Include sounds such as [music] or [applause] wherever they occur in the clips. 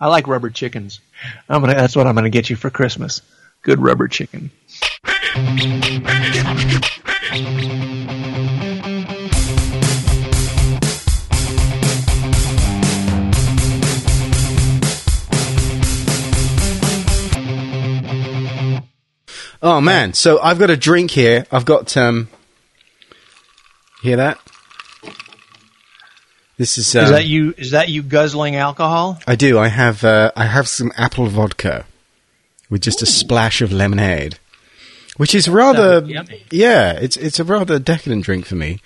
I like rubber chickens. I'm gonna. That's what I'm gonna get you for Christmas. Good rubber chicken. Oh man, so I've got a drink here. I've got um. Hear that? This is. Um, Is that you? Is that you guzzling alcohol? I do. I have. Uh, I have some apple vodka with just a splash of lemonade, which is rather. Yummy. Yeah, it's it's a rather decadent drink for me.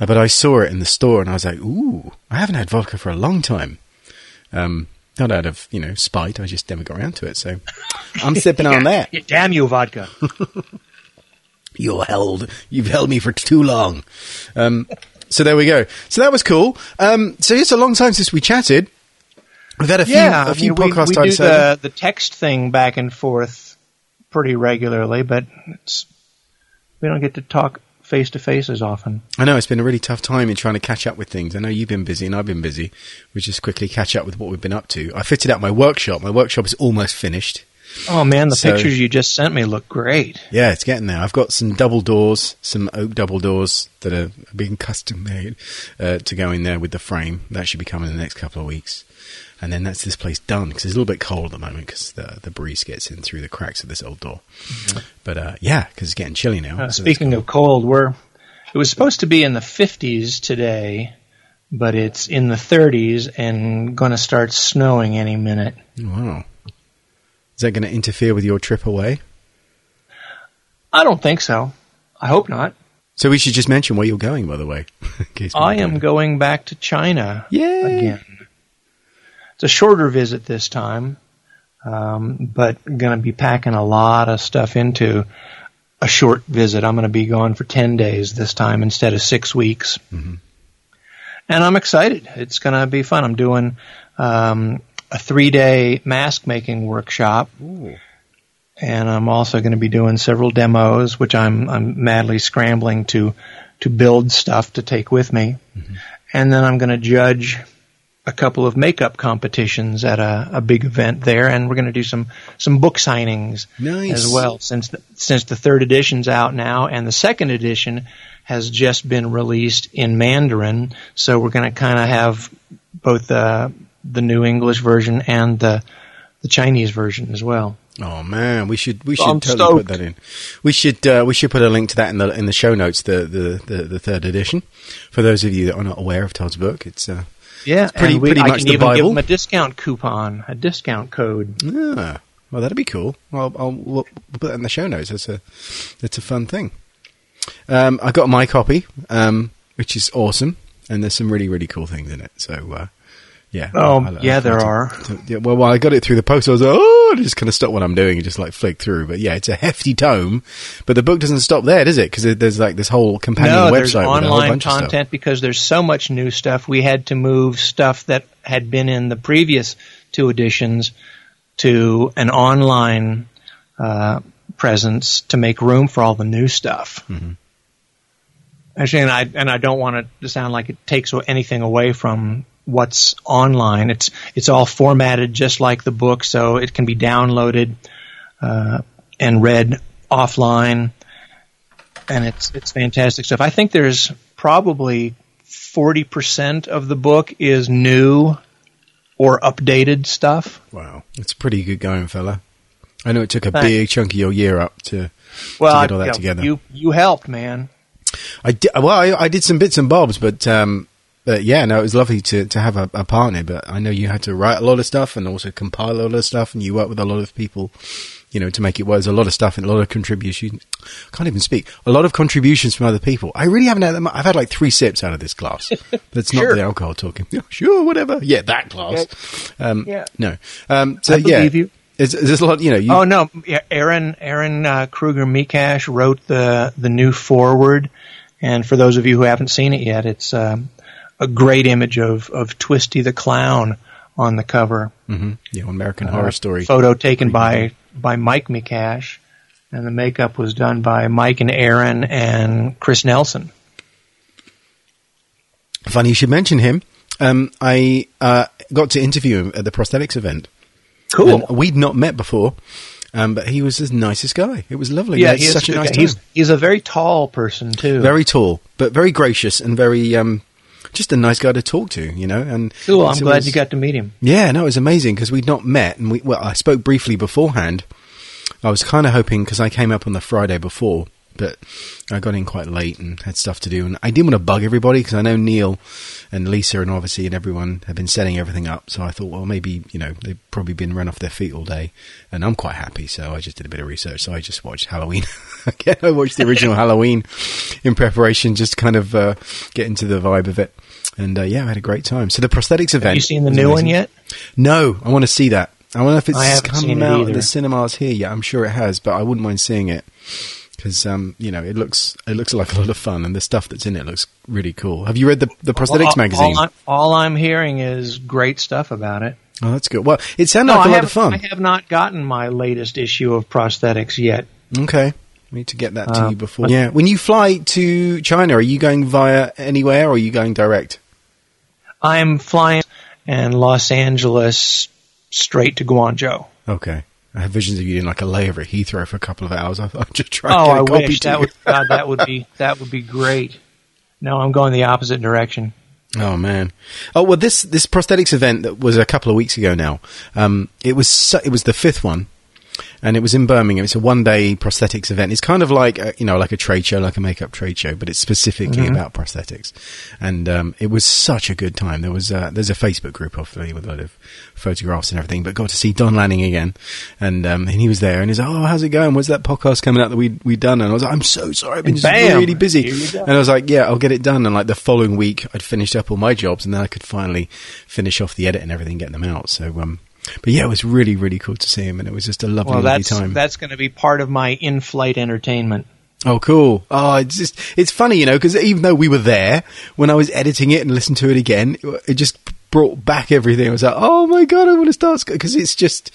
Uh, but I saw it in the store and I was like, "Ooh, I haven't had vodka for a long time." Um, not out of you know spite. I just never got around to it, so I'm [laughs] sipping on that. Yeah, damn you, vodka. [laughs] You're held. You've held me for too long. Um, so there we go. So that was cool. Um, so it's a long time since we chatted. We've had a few, yeah, a few I mean, podcasts. We, I'd do the the text thing back and forth pretty regularly, but it's we don't get to talk face to face as often. I know it's been a really tough time in trying to catch up with things. I know you've been busy and I've been busy. We just quickly catch up with what we've been up to. I fitted out my workshop. My workshop is almost finished. Oh man, the So- pictures you just sent me look great. Yeah, it's getting there. I've got some double doors, some oak double doors that are being [laughs] custom made uh, to go in there with the frame. That should be coming in the next couple of weeks. And then that's this place done because it's a little bit cold at the moment because the the breeze gets in through the cracks of this old door. But uh, yeah, because it's getting chilly now. Uh, so speaking of cold, we're it was supposed to be in the 50s today, but it's in the 30s and going to start snowing any minute. wow. Is that going to interfere with your trip away? I don't think so. I hope not. So we should just mention where you're going, by the way. [laughs] I am going back to China Yay! again. It's a shorter visit this time, um, but going to be packing a lot of stuff into a short visit. I'm going to be gone for 10 days this time instead of six weeks. Mm-hmm. And I'm excited. It's going to be fun. I'm doing um, a three day mask making workshop. And I'm also going to be doing several demos, which I'm, I'm madly scrambling to, to build stuff to take with me. Mm-hmm. And then I'm going to judge a couple of makeup competitions at a, a big event there, and we're going to do some some book signings Nice. as well. Since the, since the third edition's out now, and the second edition has just been released in Mandarin, so we're going to kind of have both the the new English version and the the Chinese version as well. Oh man, we should we should I'm totally stoked. put that in. We should uh, we should put a link to that in the in the show notes. The the, the, the third edition for those of you that are not aware of Todd's book. It's uh, Yeah, pretty- and we, pretty I much can the even give Bible. them a discount coupon, a discount code. ah, well that'd be cool. I'll, we'll put that in the show notes. It's a it's a fun thing. Um, I got my copy, um, which is awesome, and there's some really really cool things in it. So. Uh, yeah. Oh, I- I look yeah, there forward are. to- to- yeah, well, well, I got it through the post. I was like, oh, I just kind of stopped what I'm doing and just like flick through. But yeah, it's a hefty tome. But the book doesn't stop there, does it? Because there's like this whole companion no, website there's with a whole online bunch of content stuff. because there's so much new stuff. We had to move stuff that had been in the previous two editions to an online uh, presence to make room for all the new stuff. Mm-hmm. Actually, and I and I don't want it to sound like it takes anything away from what's online. It's it's all formatted just like the book, so it can be downloaded uh, and read offline and it's it's fantastic stuff. I think there's probably forty percent of the book is new or updated stuff. Wow, it's pretty good going, fella. I know it took a Thanks. big chunk of your year up to Well, to get all that together. you you helped, man. I did, well, I, I did some bits and bobs, but um, but yeah, no, it was lovely to to have a, a partner. But I know you had to write a lot of stuff and also compile a lot of stuff, and you work with a lot of people, you know, to make it work. There's a lot of stuff and a lot of contributions. I can't even speak. A lot of contributions from other people. I really haven't had that much. I've had like three sips out of this glass. [laughs] That's not the alcohol talking. Yeah, [laughs] sure, whatever. Yeah, that glass. Um, Yeah. No. Um, so I yeah, you. Is, is this a lot? You know, you, Oh no, yeah, Eryn Eryn uh, Krueger Mekash wrote the the new forward, and for those of you who haven't seen it yet, it's um, a great image of of Twisty the clown on the cover. Mhm. yeah, American Uh, Horror Story. photo taken by by Mike Mekash, and the makeup was done by Mike and Eryn and Chris Nelson. Funny you should mention him. Um, I uh, got to interview him at the prosthetics event. Cool. And we'd not met before, um, but he was the nicest guy. It was lovely. yeah, We had he such a nice guy. He's he's a very tall person too. very tall, but very gracious and very um, just a nice guy to talk to. You know, and cool. I'm glad was- you got to meet him. Yeah, no, it was amazing because we'd not met, and we well, I spoke briefly beforehand. I was kind of hoping because I came up on the Friday before, but I got in quite late and had stuff to do, and I didn't want to bug everybody because I know Neil and Lisa and obviously and everyone have been setting everything up. So I thought, well, maybe you know they've probably been run off their feet all day, and I'm quite happy. So I just did a bit of research. So I just watched Halloween [laughs] again. I watched the original [laughs] Halloween in preparation, just kind of uh, get into the vibe of it. And uh, yeah, I had a great time. So the prosthetics event. Have you seen the new one yet? No, I want to see that. I wonder if it's come out at the cinemas here yet. I'm sure it has, but I wouldn't mind seeing it because um, you know it looks it looks like a lot of fun, and the stuff that's in it looks really cool. Have you read the the prosthetics all, magazine? All, I'm, all I'm hearing is great stuff about it. oh, that's good. Well, it sounded No, like a I lot of fun. I have not gotten my latest issue of prosthetics yet. Okay. We need to get that to Uh, you before. Yeah. When you fly to China, are you going via anywhere or are you going direct? I'm flying and Los Angeles straight to Guangzhou. Okay. I have visions of you doing like a layover at Heathrow for a couple of hours. I thought just try Oh, I get a copy wish to that would God, that would be that would be great. No, I'm going the opposite direction. Oh man! Oh well, this this prosthetics event that was a couple of weeks ago now. Um, it was su- it was the fifth one, and it was in Birmingham. It's a one day prosthetics event. It's kind of like a, you know like a trade show, like a makeup trade show, but it's specifically about prosthetics. And um, it was such a good time. There was uh, there's a Facebook group obviously with a lot of photographs and everything, but got to see Don Lanning again, and um, and he was there, and he's like, oh, how's it going? When's that podcast coming out that we we done? And I was like, I'm so sorry, I've been really busy. here you go. And I was like, yeah, I'll get it done. And like the following week, I'd finished up all my jobs, and then I could finally finish off the edit and everything, get them out. So, um, but yeah, it was really, really cool to see him, and it was just a lovely, Well, lovely time. that's going to be part of my in-flight entertainment. Oh, cool. Oh, it's just, it's funny, you know, because even though we were there, when I was editing it and listened to it again, it just brought back everything. I was like, oh my God, I want to start, because it's just,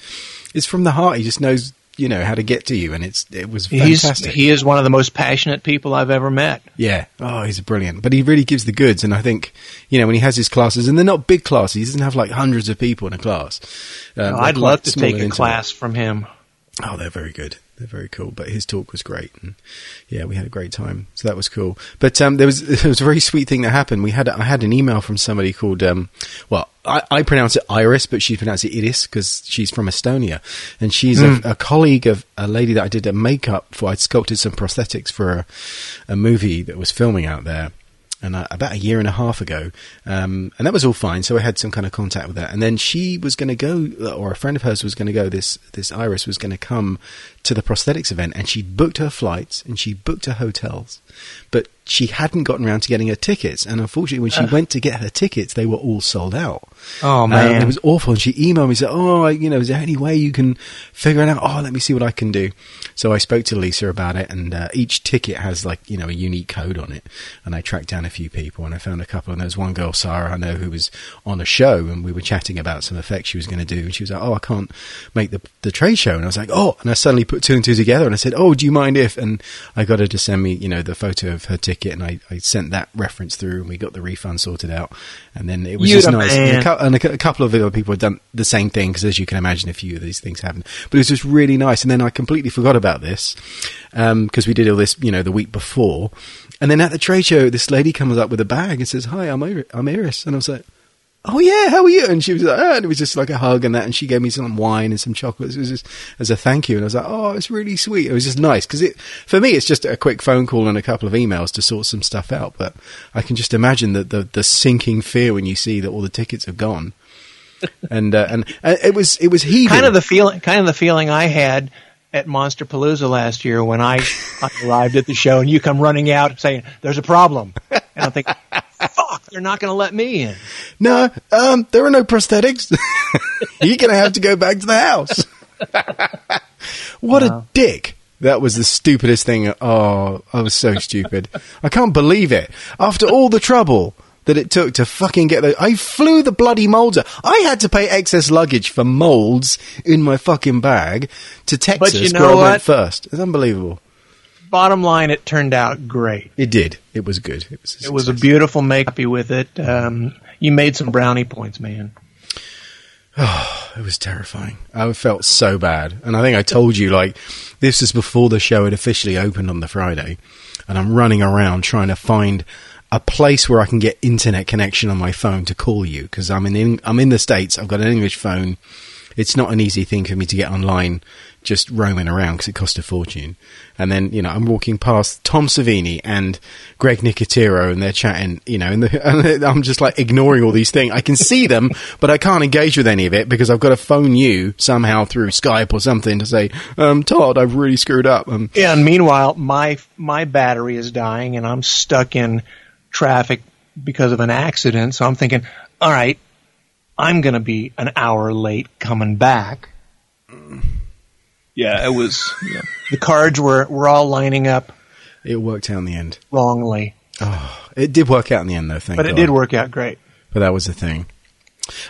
it's from the heart. He just knows, you know, how to get to you. And it's, it was He's fantastic. he is one of the most passionate people I've ever met. Yeah. Oh, he's brilliant. But he really gives the goods. And I think, you know, when he has his classes, and they're not big classes, he doesn't have like hundreds of people in a class. Uh, they're I'd love to take a intimate. class from him. Oh, they're very good. They're very cool. But his talk was great, and yeah, we had a great time. So that was cool. But um, there was [laughs] there was a very sweet thing that happened. We had I had an email from somebody called um, well, I, I pronounce it Iris, but she pronounced it Iris because she's from Estonia, and she's a, a colleague of a lady that I did a makeup for. I'd sculpted some prosthetics for a, a movie that was filming out there and about a year and a half ago, um, and that was all fine. So I had some kind of contact with her, and then she was going to go, or a friend of hers was going to go. This this Iris was going to come to the prosthetics event, and she booked her flights and she booked her hotels, but she hadn't gotten around to getting her tickets. And unfortunately, when she went to get her tickets, they were all sold out. Oh Um, man, it was awful. And she emailed me and said, "Oh, you know, is there any way you can figure it out? Oh, let me see what I can do." So I spoke to Lisa about it, and uh, each ticket has like you know a unique code on it. And I tracked down a few people, and I found a couple. And there was one girl, Sarah, I know, who was on a show, and we were chatting about some effects she was going to do. And she was like, "Oh, I can't make the the trade show." And I was like, "Oh," and I suddenly put two and two together, and I said, "Oh, do you mind if?" And I got her to send me, you know, the photo of her ticket, and I, I sent that reference through, and we got the refund sorted out. And then it was You just nice. And a cou- and a, a couple of other people had done the same thing because, as you can imagine, a few of these things happen. But it was just really nice. And then I completely forgot about this um, because we did all this, you know, the week before. And then at the trade show, this lady comes up with a bag and says, "Hi, I'm Iris." I'm Iris. And I was like. Oh yeah, how are you? And she was like, ah, and it was just like a hug and that, and she gave me some wine and some chocolates. It was just as a thank you, and I was like, oh, it's really sweet. It was just nice because it, for me, it's just a quick phone call and a couple of emails to sort some stuff out. But I can just imagine the the, the sinking fear when you see that all the tickets have gone, [laughs] and uh, and it was it was heaving. kind of the feeling, kind of the feeling I had at Monsterpalooza last year when I, I arrived at the show and you come running out saying, "There's a problem," and I think, "Fuck, [laughs] they're not going to let me in." no, um, there are no prosthetics. [laughs] You're gonna have to go back to the house. [laughs] what a dick. That was the stupidest thing. Oh, I was so stupid. I can't believe it. After all the trouble that it took to fucking get the, I flew the bloody molds. I had to pay excess luggage for molds in my fucking bag to Texas, but you know where I went first. It's unbelievable. Bottom line, it turned out great. It did. It was good. It was. It was a beautiful make. Happy with it. Um, you made some brownie points, man. Oh, [sighs] It was terrifying. I felt so bad. And I think I told you, like, this is before the show had officially opened on the Friday. And I'm running around trying to find a place where I can get internet connection on my phone to call you because I'm in I'm in the states. I've got an English phone. It's not an easy thing for me to get online just roaming around because it cost a fortune. And then you know I'm walking past Tom Savini and Greg Nicotero and they're chatting. You know, and, the, [laughs] and I'm just like ignoring all these things. I can see them, [laughs] but I can't engage with any of it because I've got to phone you somehow through Skype or something to say, um, Todd, I've really screwed up. Um, Yeah, and meanwhile, my my battery is dying, and I'm stuck in traffic because of an accident. So I'm thinking, all right, I'm going to be an hour late coming back. Yeah, it was. Yeah. The cards were were all lining up it worked out in the end. wrongly, Oh, It did work out in the end, though. Thank but it God. did work out great. But that was the thing.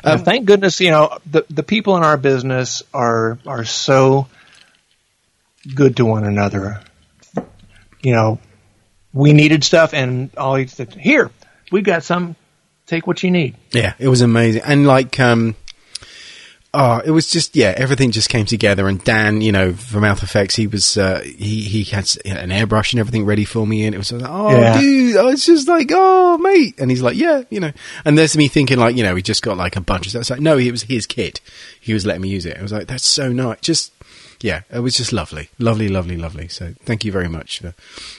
Uh, thank goodness, you know, the the people in our business are are so good to one another. You know, we needed stuff, and all he said, "Here, we got some. Take what you need." Yeah, it was amazing, and like, um, oh, it was just yeah, everything just came together. And Dan, you know, from Mouth Effects, he was uh, he he had an airbrush and everything ready for me, and it was like, oh, Yeah. dude, I was just like, oh, mate, and he's like, yeah, you know, and there's me thinking like, you know, he just got like a bunch of stuff. It's like, no, it was his kit. He was letting me use it. I was like, that's so nice. Just yeah, it was just lovely, lovely, lovely, lovely. So thank you very much. For,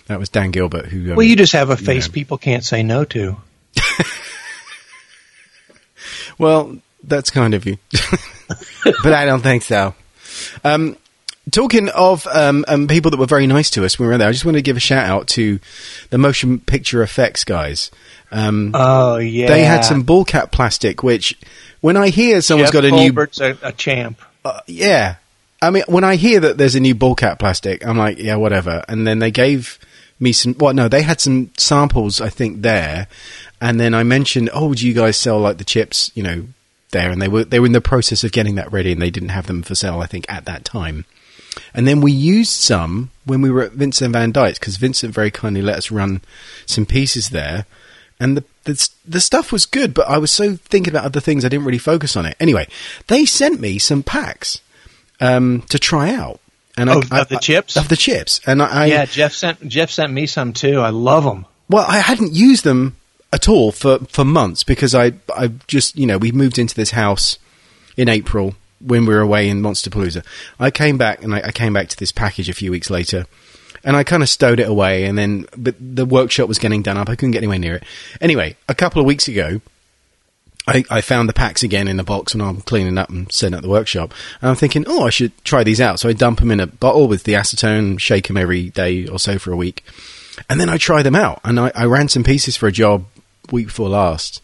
that was Dan Gilbert who. Um, Well, you just have a face know. people can't say no to. [laughs] Well, that's kind of you, [laughs] but I don't think so. Um, talking of um, um, people that were very nice to us when we were there, I just wanted to give a shout out to the motion picture effects guys. Um, Oh yeah, They had some bald cap plastic, which when I hear someone's Jeff got a new, a, a champ. uh, yeah, I mean, when I hear that there's a new bald cap plastic, I'm like, yeah, whatever. And then they gave me some. Well, no, they had some samples, I think, there. And then I mentioned, oh, do you guys sell like the chips? You know, there, and they were they were in the process of getting that ready, and they didn't have them for sale, I think, at that time. And then we used some when we were at Vincent Van Dyke's because Vincent very kindly let us run some pieces there, and the, the the stuff was good. But I was so thinking about other things, I didn't really focus on it. Anyway, they sent me some packs um, to try out, and Of- I, of the I- chips? of the chips, and I, I yeah, Jeff sent Jeff sent me some too. I love them. well, I hadn't used them at all for, for months because I I just you know we moved into this house in April when we were away in Monsterpalooza. I came back and I, I came back to this package a few weeks later, and I kind of stowed it away. And then but the workshop was getting done up. I couldn't get anywhere near it. Anyway, a couple of weeks ago. I, I found the packs again in the box when I'm cleaning up and setting up the workshop. And I'm thinking, oh, I should try these out. So I dump them in a bottle with the acetone, shake them every day or so for a week. And then I try them out. And I, I ran some pieces for a job week before last.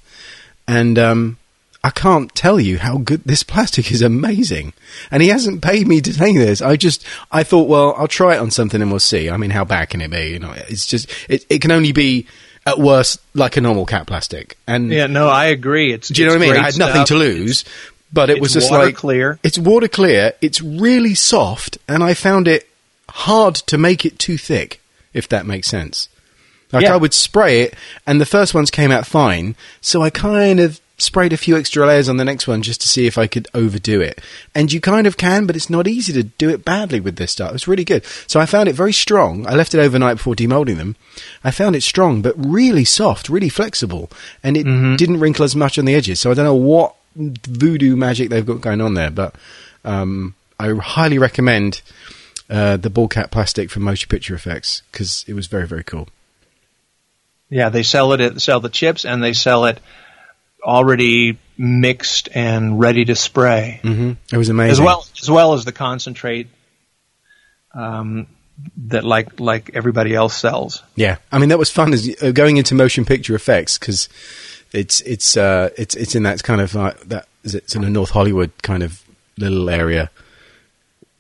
And um, I can't tell you how good this [laughs] plastic is amazing. And he hasn't paid me to say this. I just, I thought, well, I'll try it on something and we'll see. I mean, how bad can it be? You know, it's just, it, it can only be at worst like a normal cat plastic. And Yeah, no, I agree. It's do you know what I mean? I had nothing stuff. to lose, but it It's was just water like clear. It's water clear. It's really soft, and I found it hard to make it too thick. If that makes sense. Like Yeah. I would spray it, and the first ones came out fine, so I kind of sprayed a few extra layers on the next one just to see if I could overdo it. And you kind of can, but it's not easy to do it badly with this stuff. It's really good. So I found it very strong. I left it overnight before demolding them. I found it strong, but really soft, really flexible, and it didn't wrinkle as much on the edges. So I don't know what voodoo magic they've got going on there, but um, I highly recommend uh, the bald cap plastic from Motion Picture Effects because it was very, very cool. Yeah, they sell it. At, sell the chips, and they sell it already mixed and ready to spray, hmm It was amazing. as well as well as the concentrate um, that like like everybody else sells. Yeah, I mean that was fun as uh, going into motion picture effects because it's it's uh, it's it's in that kind of uh, that is it, it's in a North Hollywood kind of little area.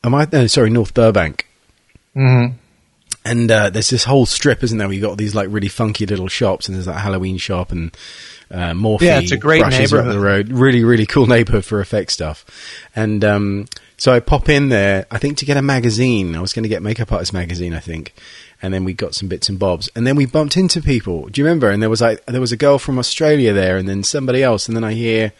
Am I? No, sorry, North Burbank. Mm-hmm. And uh, there's this whole strip, isn't there? We got these like really funky little shops, and there's that Halloween shop and uh, Morphe. Yeah, it's a great up neighborhood. the road. Really, really cool [laughs] neighborhood for effect stuff. And um, so I pop in there, I think to get a magazine. I was going to get Makeup Artist magazine, I think. And then we got some bits and bobs, and then we bumped into people. Do you remember? And there was like there was a girl from Australia there, and then somebody else, and then I hear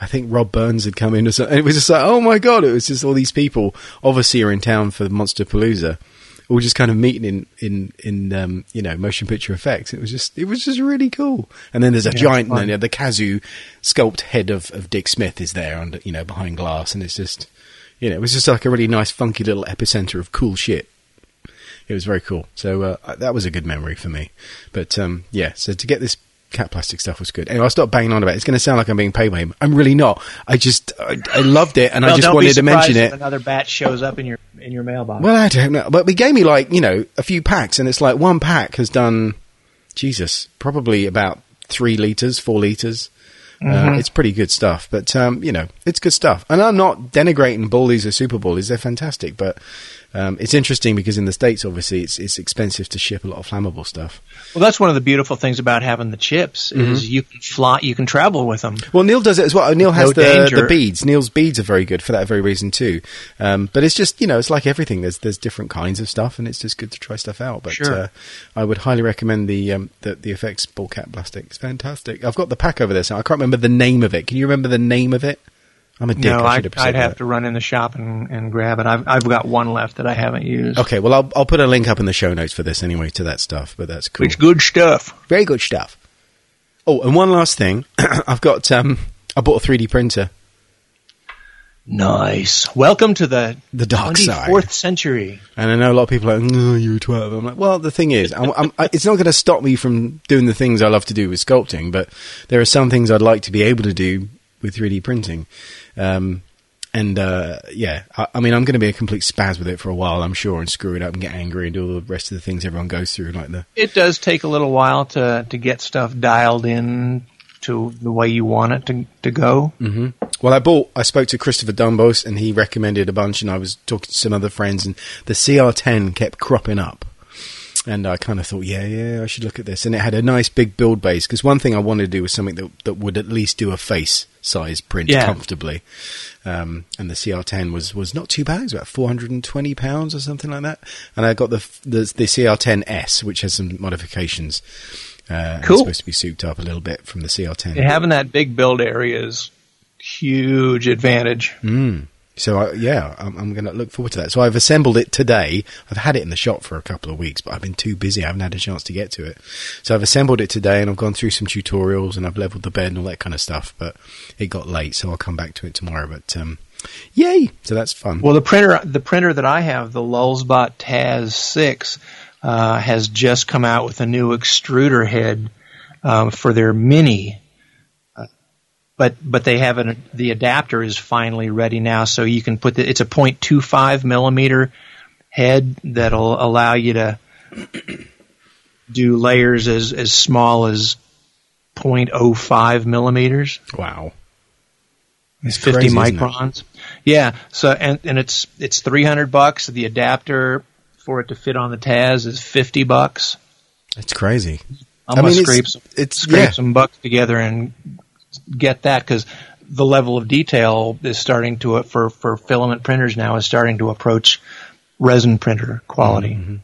I think Rob Burns had come in, or something. [laughs] it was just like, oh my god! It was just all these people obviously are in town for Monsterpalooza, all just kind of meeting in in in um, you know motion picture effects. It was just it was just really cool. And then there's a Yeah, giant, fun. you know, the Kazu sculpt head of, of Dick Smith is there, under you know behind glass, and it's just you know it was just like a really nice, funky little epicenter of cool shit. It was very cool. So uh, that was a good memory for me. But um, yeah, so to get this cat plastic stuff was good. Anyway, I'll stop banging on about it. It's going to sound like I'm being paid by him. I'm really not. I just I, I loved it, and I just wanted to mention it. Another batch shows up in your in your mailbox. Well, I don't know, but we gave me like you know a few packs, and it's like one pack has done, Jesus, probably about three liters, four liters. Uh, it's pretty good stuff, but um, you know it's good stuff. And I'm not denigrating Baldiez or super Baldiez; they're fantastic. But um, it's interesting because in the states, obviously, it's it's expensive to ship a lot of flammable stuff. Well, that's one of the beautiful things about having the chips Mm-hmm. is you can fly, you can travel with them. Well, Neil does it as well. Neil has No the, danger. the beads. Neil's beads are very good for that very reason too. Um, but it's just you know it's like everything. There's there's different kinds of stuff, and it's just good to try stuff out. But Sure. uh, I would highly recommend the um, the, the effects bald cap plastic. It's fantastic. I've got the pack over there, so I can't remember the name of it. Can you remember the name of it? I'm a dick. no, I should I'd, have I'd have that. to run in the shop and, and grab it. I've I've got one left that I haven't used. Okay, well I'll I'll put a link up in the show notes for this anyway to that stuff. But that's cool. It's good stuff. Very good stuff. Oh, and one last thing, [clears throat] I've got um, I bought a 3D printer. Nice. Welcome to the The dark side. fourth century. And I know a lot of people are like, oh, you're a twat. I'm like, well, the thing is, I'm, I'm, I, it's not going to stop me from doing the things I love to do with sculpting, but there are some things I'd like to be able to do with 3D printing. Um, and uh, yeah, I, I mean, I'm going to be a complete spaz with it for a while, I'm sure, and screw it up and get angry and do all the rest of the things everyone goes through, like the It does take a little while to to get stuff dialed in to the way you want it to to go. hmm Well, I bought. I spoke to Christopher Dumbos, and he recommended a bunch, and I was talking to some other friends, and the CR10 kept cropping up, and I kind of thought, yeah, yeah, I should look at this, and it had a nice big build base because one thing I wanted to do was something that that would at least do a face size print Yeah. comfortably, um, and the CR10 was was not too bad. It was about 420 pounds or something like that, and I got the the, the CR10S, which has some modifications. Uh, and It's Cool. supposed to be souped up a little bit from the CR10. And having that big build area is huge advantage. Mm. So I, yeah, I'm, I'm going to look forward to that. So I've assembled it today. I've had it in the shop for a couple of weeks, but I've been too busy. I haven't had a chance to get to it. So I've assembled it today, and I've gone through some tutorials, and I've leveled the bed and all that kind of stuff. But it got late, so I'll come back to it tomorrow. But um, yay! So that's fun. Well, the printer the printer that I have, the Lulzbot Taz six, uh, has just come out with a new extruder head um, for their mini. But but they have an the adapter is finally ready now, so you can put the it's a .25 millimeter head that'll allow you to do layers as as small as .05 millimeters. wow, It's It's 50 crazy, isn't it? microns. Yeah. So and and it's it's 300 bucks. The adapter for it to fit on the Taz is 50 bucks. it's crazy. I'm I gonna mean, it's- scrape some, it's- scrape yeah. some bucks together and get that because the level of detail is starting to for for filament printers now is starting to approach resin printer quality. Mm-hmm.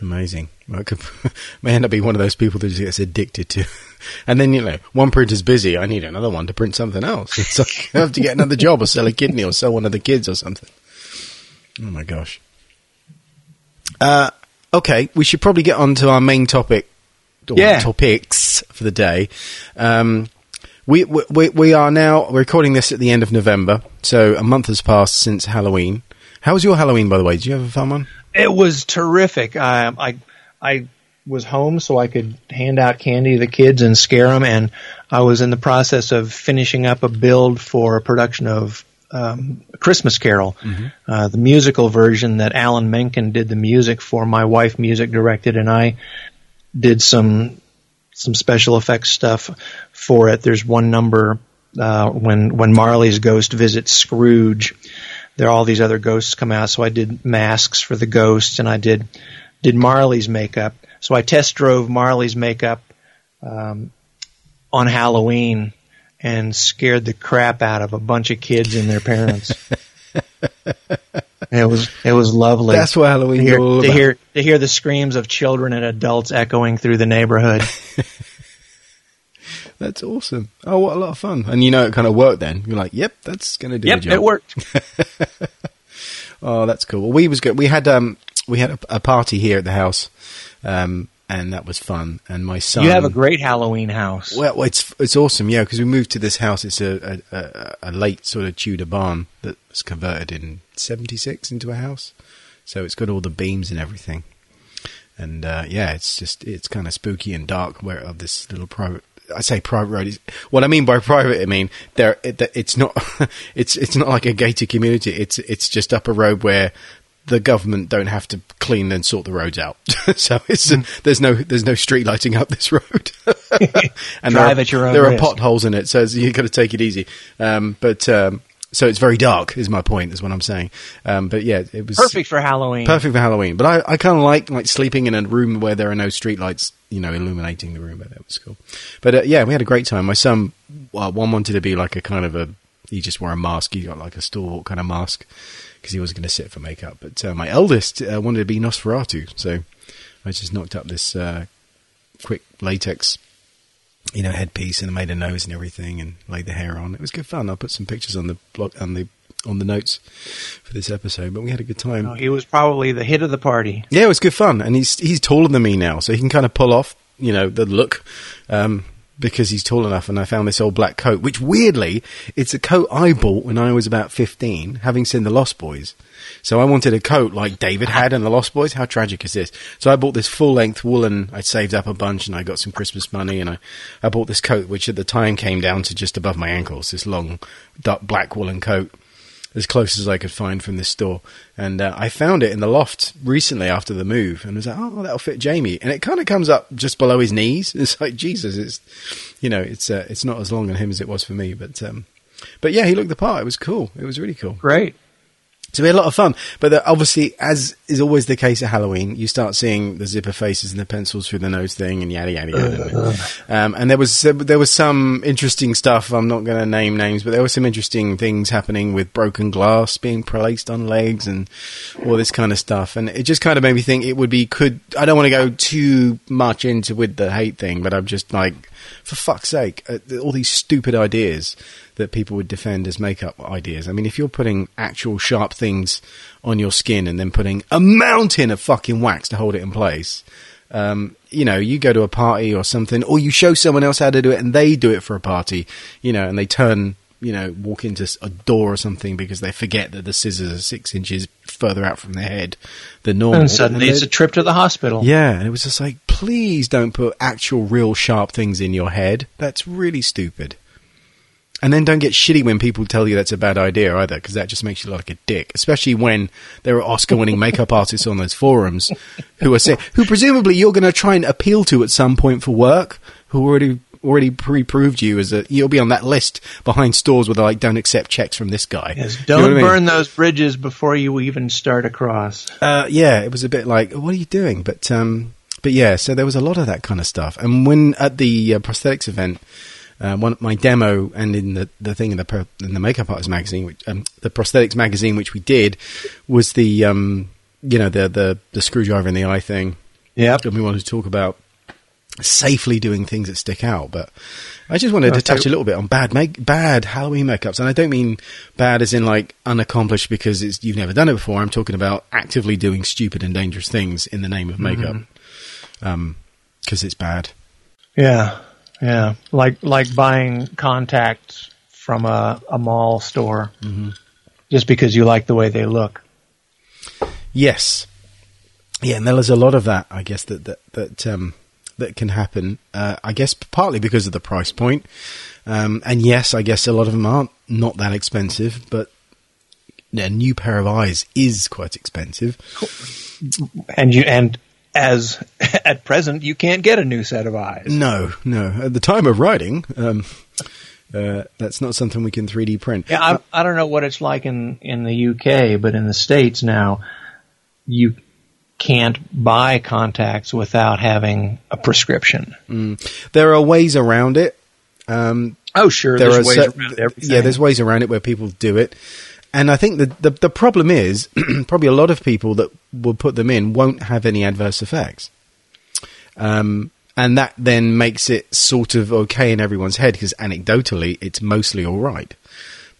Amazing. I could, [laughs] may end up being one of those people that just gets addicted to. [laughs] And then, you know, one printer's busy. I need another one to print something else. [laughs] It's like I have to get another job or sell a kidney or sell one of the kids or something. Oh my gosh. Uh, okay, we should probably get on to our main topic. Or Yeah. Topics for the day. Um, we, we we are now recording this at the end of November, so a month has passed since Halloween. How was your Halloween, by the way? Did you have a fun one? It was terrific. I, I, I was home so I could hand out candy to the kids and scare them, and I was in the process of finishing up a build for a production of um, Christmas Carol, uh, the musical version that Alan Menken did the music for. My wife music directed, and I did some some special effects stuff for it. There's one number uh, when when Marley's ghost visits Scrooge. There are all these other ghosts come out, so I did masks for the ghosts, and I did did Marley's makeup. So I test drove Marley's makeup um, on Halloween and scared the crap out of a bunch of kids and their parents. [laughs] [laughs] it was it was lovely. That's what Halloween to hear, to about. hear to hear the screams of children and adults echoing through the neighborhood. [laughs] That's awesome. Oh, what a lot of fun! And you know, it kind of worked. Then you're like, "Yep, that's going to do it. Yep, the job." it worked. [laughs] Oh, that's cool. Well, we was good. We had um we had a, a party here at the house, um, and that was fun. And my son, You have a great Halloween house. well, it's it's awesome, yeah, because we moved to this house. It's a, a, a, late sort of Tudor barn that was converted in '76 into a house, so it's got all the beams and everything. And uh, yeah, it's just it's kind of spooky and dark where of this little private. I say private road. Is, what I mean by private, I mean there. It, it's not. [laughs] It's it's not like a gated community. It's it's just up a road where the government don't have to clean and sort the roads out. [laughs] so it's there's no there's no street lighting up this road. [laughs] and Drive there, at your own there are potholes in it, so you have got to take it easy. Um, but um, so it's very dark, is my point, is what I'm saying. Um, but yeah, it was Perfect for Halloween. perfect for Halloween. But I, I kind of like like sleeping in a room where there are no streetlights, you know, illuminating the room. But that was cool. But uh, yeah, we had a great time. My son, well, one wanted to be like a kind of a he just wore a mask. He got like a stalwart kind of mask because he wasn't going to sit for makeup. But uh, my eldest uh, wanted to be Nosferatu, so I just knocked up this uh, quick latex. You know, headpiece and made a nose and everything, and laid the hair on. It was good fun. I'll put some pictures on the blog on the on the notes for this episode. But we had a good time. Oh, he was probably the hit of the party. Yeah, it was good fun, and he's he's taller than me now, so he can kind of pull off, you know, the look, um, because he's tall enough. And I found this old black coat, which weirdly, it's a coat I bought when I was about fifteen, having seen the Lost Boys. So I wanted a coat like David had in the Lost Boys. How tragic is this? So I bought this full length woolen. I saved up a bunch, and I got some Christmas money, and I I bought this coat, which at the time came down to just above my ankles. This long, dark black woolen coat as close as I could find from this store. And uh, I found it in the loft recently after the move, and was like, "Oh, that'll fit Jamie." And it kind of comes up just below his knees. [laughs] It's like Jesus. It's you know, it's uh, it's not as long on him as it was for me, but um, but yeah, he looked the part. It was cool. It was really cool. Great. So we had a lot of fun. But uh, obviously, as is always the case at Halloween, you start seeing the zipper faces and the pencils through the nose thing and yada yada yada. um, and there was there was some interesting stuff. I'm not going to name names, but there were some interesting things happening with broken glass being placed on legs and all this kind of stuff. And it just kind of made me think it would be could. I don't want to go too much into with the hate thing, but I'm just like, for fuck's sake, uh, all these stupid ideas that people would defend as makeup ideas. I mean, if you're putting actual sharp things on your skin and then putting a mountain of fucking wax to hold it in place, um, you know, you go to a party or something, or you show someone else how to do it and they do it for a party, you know, and they turn, you know, walk into a door or something because they forget that the scissors are six inches further out from their head than normal. And suddenly And it's a trip to the hospital. yeah, and it was just like, please don't put actual real sharp things in your head. That's really stupid. And then don't get shitty when people tell you that's a bad idea either, because that just makes you look like a dick. Especially when there are Oscar-winning makeup artists on those forums who are say, who presumably you're going to try and appeal to at some point for work, who already already pre-proved you as a you'll be on that list behind stores where they're like don't accept checks from this guy. Yes, You know don't I mean? burn those bridges before you even start across. Uh, yeah, it was a bit like, what are you doing? But um, but yeah, so there was a lot of that kind of stuff. And when at the uh, prosthetics event, uh, one my demo and in the, the thing in the pro- in the makeup artist magazine, which, um, the prosthetics magazine, which we did, was the um, you know the the the screwdriver in the eye thing. Yep. And we wanted to talk about safely doing things that stick out. But I just wanted to touch a little bit on bad make bad Halloween makeups, and I don't mean bad as in like unaccomplished because it's you've never done it before. I'm talking about actively doing stupid and dangerous things in the name of makeup, um, because it's bad. Yeah. Yeah. Like like buying contacts from a, a mall store Mm-hmm. just because you like the way they look. Yes, yeah, and there's a lot of that. I guess that that that um, that can happen. Uh, I guess partly because of the price point, um, and yes, I guess a lot of them aren't not that expensive, but a new pair of eyes is quite expensive. And you and as [laughs] at present you can't get a new set of eyes. No, no. At the time of writing, um, uh, that's not something we can 3D print. Yeah, I, I don't know what it's like in, in the UK, but in the States now, you can't buy contacts without having a prescription. There are ways around it. Um, Oh, sure. there there's are ways around everything. yeah, there's ways around it where people do it. And I think the, the the problem is [clears throat] probably a lot of people that will put them in won't have any adverse effects. Um, and that then makes it sort of okay in everyone's head because anecdotally it's mostly all right.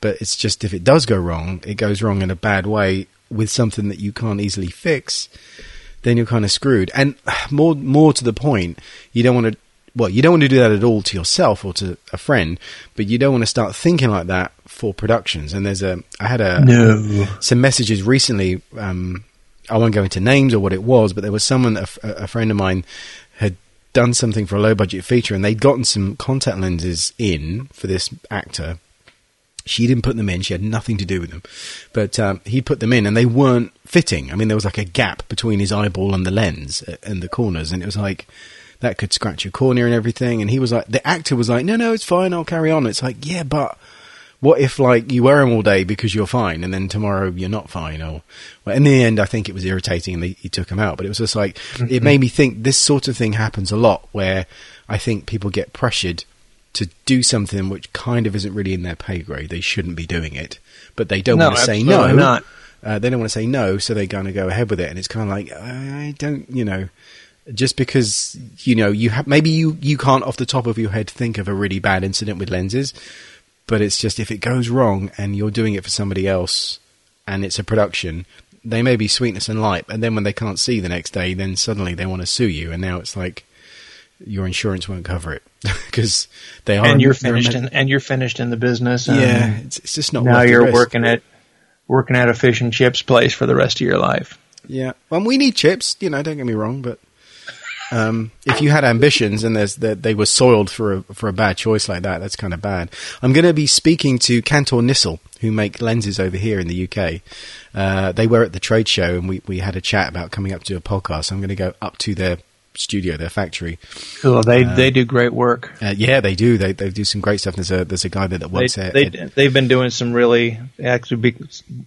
But it's just if it does go wrong, it goes wrong in a bad way with something that you can't easily fix, then you're kind of screwed. And [sighs] more more to the point, you don't want to well, you don't want to do that at all to yourself or to a friend, but you don't want to start thinking like that for productions. And there's a, I had a, No. some messages recently. Um, I won't go into names or what it was, but there was someone, a friend of mine, had done something for a low budget feature, and they'd gotten some contact lenses in for this actor. She didn't put them in; she had nothing to do with them, but um, he put them in, and they weren't fitting. I mean, there was like a gap between his eyeball and the lens uh, and the corners, and it was like that could scratch your cornea and everything. And he was like, the actor was like, no, no, it's fine, I'll carry on. It's like, yeah, but what if like you wear them all day because you're fine and then tomorrow you're not fine or well in the end i think it was irritating and they, he took them out. But it was just like it made me think this sort of thing happens a lot where i think people get pressured to do something which kind of isn't really in their pay grade. They shouldn't be doing it but they don't No, want to say no. uh, they don't want to say no so they're going to go ahead with it. And it's kind of like i don't you know just because you know you have maybe you you can't off the top of your head think of a really bad incident with lenses but it's just if it goes wrong and you're doing it for somebody else and it's a production they may be sweetness and light and then when they can't see the next day then suddenly they want to sue you and now it's like your insurance won't cover it [laughs] because they are and you're finished in, and you're finished in the business. and yeah it's, it's just not now worth you're working at working at a fish and chips place for the rest of your life. Yeah, well, we need chips. You know, don't get me wrong, but um, if you had ambitions and that they were soiled for a for a bad choice like that, that's kind of bad. I'm going to be speaking to Cantor Nissel, who make lenses over here in the UK. Uh, they were at the trade show, and we we had a chat about coming up to a podcast. I'm going to go up to their studio, their factory. Cool. They they do great work. Uh, yeah, they do. They they do some great stuff. There's a there's a guy there that They, works there. they they've been doing some really actually be,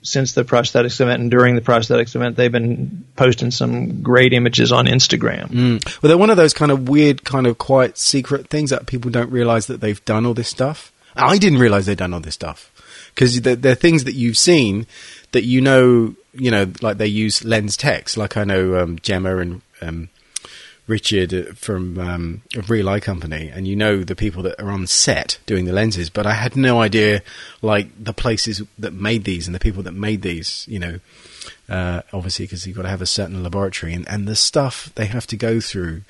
since the prosthetics event and during the prosthetics event they've been posting some great images on Instagram. Mm. Well, they're one of those kind of weird, kind of quite secret things that people don't realize that they've done all this stuff. I didn't realize they'd done all this stuff because they're, they're things that you've seen that you know, you know, like they use lens text. Like I know um, Gemma and um, Richard from um, of Reel Eye Company, and you know the people that are on set doing the lenses. But I had no idea, like the places that made these and the people that made these. You know, uh, obviously because you've got to have a certain laboratory and, and the stuff they have to go through,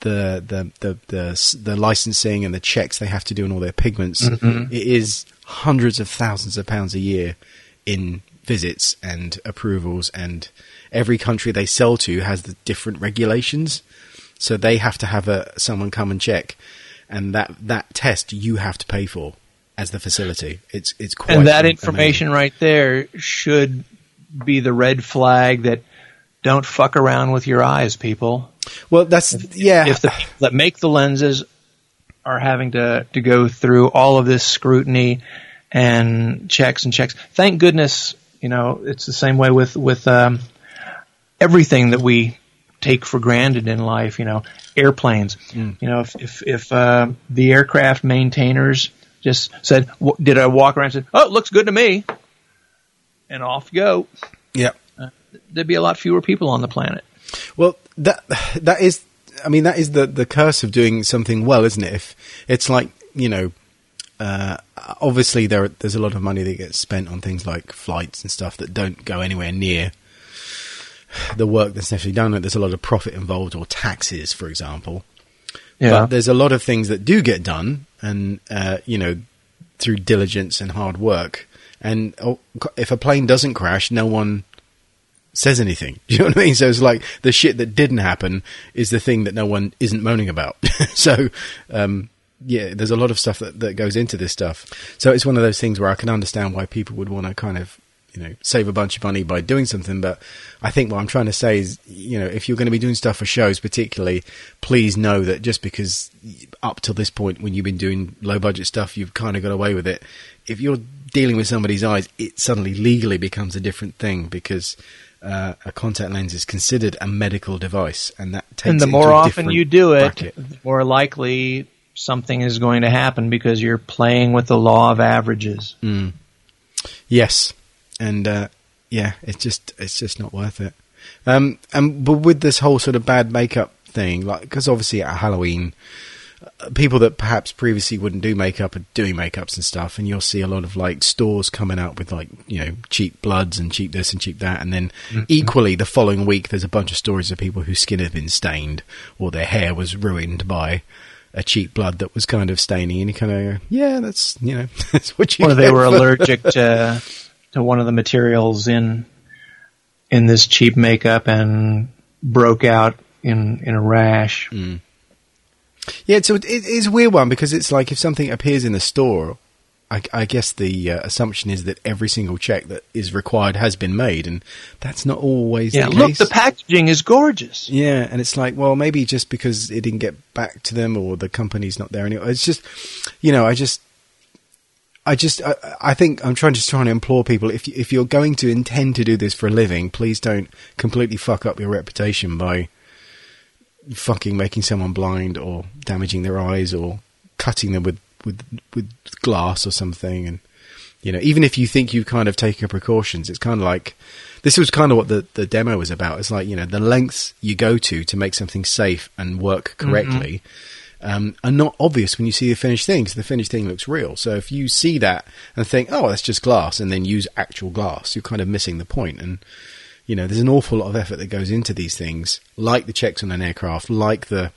the the the the, the licensing and the checks they have to do on all their pigments. It is hundreds of thousands of pounds a year in visits and approvals, and every country they sell to has the different regulations. So they have to have a someone come and check, and that that test you have to pay for as the facility. It's it's quite and that amazing. information right there should be the red flag that don't fuck around with your eyes, people. Well, that's yeah. If the people that make the lenses are having to, to go through all of this scrutiny and checks and checks, thank goodness, you know, it's the same way with, with, um, everything that we take for granted in life, you know, airplanes. You know, if, if, if, uh, the aircraft maintainers just said, w- did I walk around and said, oh, it looks good to me, and off you go, yeah. there'd be a lot fewer people on the planet. Well, that that is, I mean, that is the the curse of doing something well, isn't it? If it's like you know, uh, obviously there there's a lot of money that gets spent on things like flights and stuff that don't go anywhere near the work that's necessarily done. There's a lot of profit involved, or taxes, for example. But there's a lot of things that do get done, and uh, you know, through diligence and hard work. And oh, if a plane doesn't crash, no one says anything. Do [laughs] you know what I mean? So it's like the shit that didn't happen is the thing that no one isn't moaning about. [laughs] so, um, yeah, there's a lot of stuff that, that goes into this stuff. So it's one of those things where I can understand why people would want to kind of, you know, save a bunch of money by doing something. But I think what I'm trying to say is, you know, if you're going to be doing stuff for shows, particularly, please know that just because up till this point, when you've been doing low budget stuff, you've kind of got away with it. If you're dealing with somebody's eyes, it suddenly legally becomes a different thing because uh, a contact lens is considered a medical device, and that takes and the more often you do it, bracket. the more likely something is going to happen because you're playing with the law of averages. Yes, and uh, yeah, it's just it's just not worth it. Um, and but with this whole sort of bad makeup thing, like because obviously at Halloween, uh, people that perhaps previously wouldn't do makeup are doing makeups and stuff, and you'll see a lot of like stores coming out with like you know cheap bloods and cheap this and cheap that, and then equally the following week there's a bunch of stories of people whose skin had been stained or their hair was ruined by a cheap blood that was kind of staining, and you kind of go, yeah, that's you know [laughs] that's what you. or they were allergic [laughs] to one of the materials in in this cheap makeup and broke out in in a rash. Yeah, so it, it is a weird one because it's like if something appears in the store, I, I guess the uh, assumption is that every single check that is required has been made, and that's not always the Yeah, the look, case. the packaging is gorgeous. yeah, and it's like, well, maybe just because it didn't get back to them or the company's not there anymore. It's just, you know, I just. I just, I, I think I'm trying just trying to implore people if if you're going to intend to do this for a living, please don't completely fuck up your reputation by fucking making someone blind or damaging their eyes or cutting them with, with, with glass or something. And, you know, even if you think you've kind of taken precautions, it's kind of like, this was kind of what the, the demo was about. It's like, you know, the lengths you go to to make something safe and work mm-hmm. correctly. Um, are not obvious when you see the finished thing because the finished thing looks real. So if you see that and think, "Oh, that's just glass," and then use actual glass, you're kind of missing the point. And you know, there's an awful lot of effort that goes into these things, like the checks on an aircraft, like the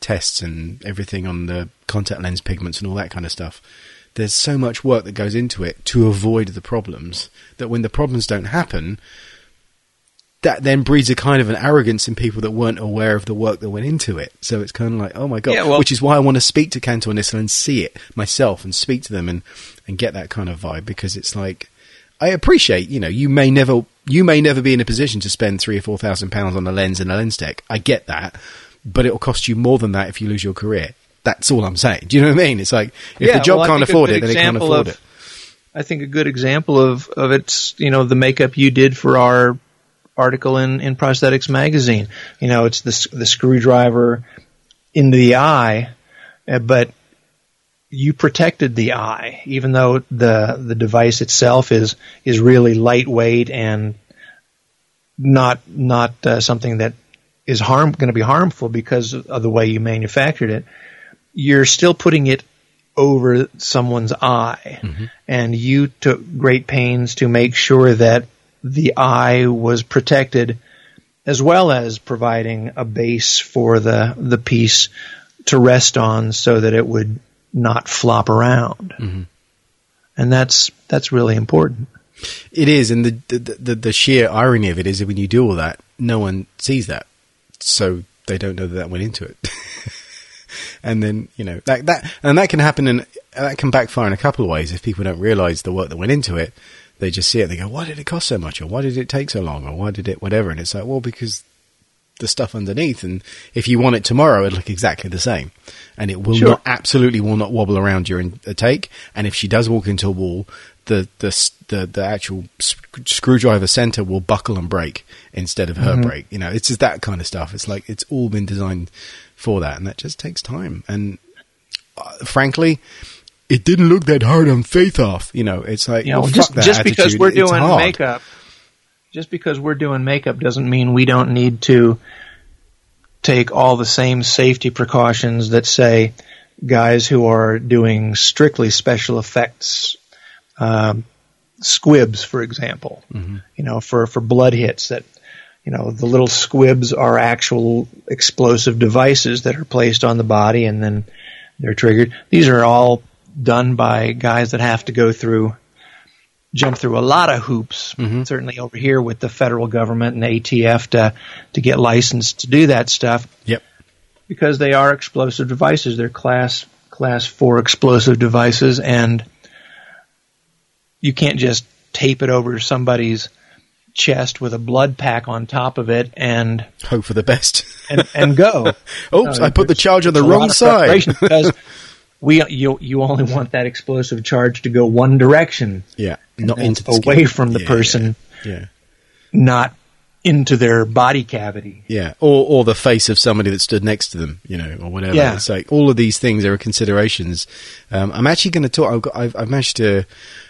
tests and everything on the contact lens pigments and all that kind of stuff. There's so much work that goes into it to avoid the problems that when the problems don't happen, that then breeds a kind of an arrogance in people that weren't aware of the work that went into it. So it's kind of like, oh my god, Yeah, well- which is why I want to speak to Cantor Nissel and see it myself and speak to them and and get that kind of vibe because it's like I appreciate, you know, you may never you may never be in a position to spend three or four thousand pounds on a lens and a lens tech. I get that, but it'll cost you more than that if you lose your career. That's all I'm saying. Do you know what I mean? It's like if Yeah, the job well, can't afford it, then it can't afford of- it. I think a good example of of it's you know the makeup you did for our article in in Prosthetics magazine. You know, it's the the screwdriver into the eye, uh, but you protected the eye, even though the the device itself is is really lightweight and not not uh, something that is harm going to be harmful because of the way you manufactured it. You're still putting it over someone's eye, and you took great pains to make sure that the eye was protected, as well as providing a base for the the piece to rest on, so that it would not flop around. Mm-hmm. And that's that's really important. It is, and the, the the the sheer irony of it is that when you do all that, no one sees that, so they don't know that that went into it. [laughs] and then you know that that and that can happen, and that can backfire in a couple of ways if people don't realise the work that went into it. They just see it, they go, "Why did it cost so much?" or "Why did it take so long?" or "Why did it whatever?" And it's like, well, because the stuff underneath, and if you want it tomorrow, it'll look exactly the same, and it will Sure. not absolutely will not wobble around during a take. And if she does walk into a wall, the the the, the actual sc- screwdriver center will buckle and break instead of her break. You know, it's just that kind of stuff. It's like it's all been designed for that, and that just takes time. And uh, frankly. It didn't look that hard on Face Off, you know. It's like You know, well, just just because we're doing makeup, just because we're doing makeup doesn't mean we don't need to take all the same safety precautions that say guys who are doing strictly special effects, um, squibs, for example. You know, for for blood hits that. You know, the little squibs are actual explosive devices that are placed on the body and then they're triggered. These are all done by guys that have to go through jump through a lot of hoops, mm-hmm. certainly over here with the federal government and ATF to to get licensed to do that stuff Yep. because they are explosive devices. They're class class four explosive devices, and you can't just tape it over somebody's chest with a blood pack on top of it and Hope for the best. and, and go. [laughs] Oops, No, I put the charge on the it's a lot wrong side. because [laughs] we you you only want that explosive charge to go one direction, Yeah, not into the away skin. from the Yeah, person, Yeah, not into their body cavity. yeah, or or the face of somebody that stood next to them, you know, or whatever. Yeah. It's like all of these things are considerations. Um, I'm actually going to talk. I've, got, I've, I've managed to.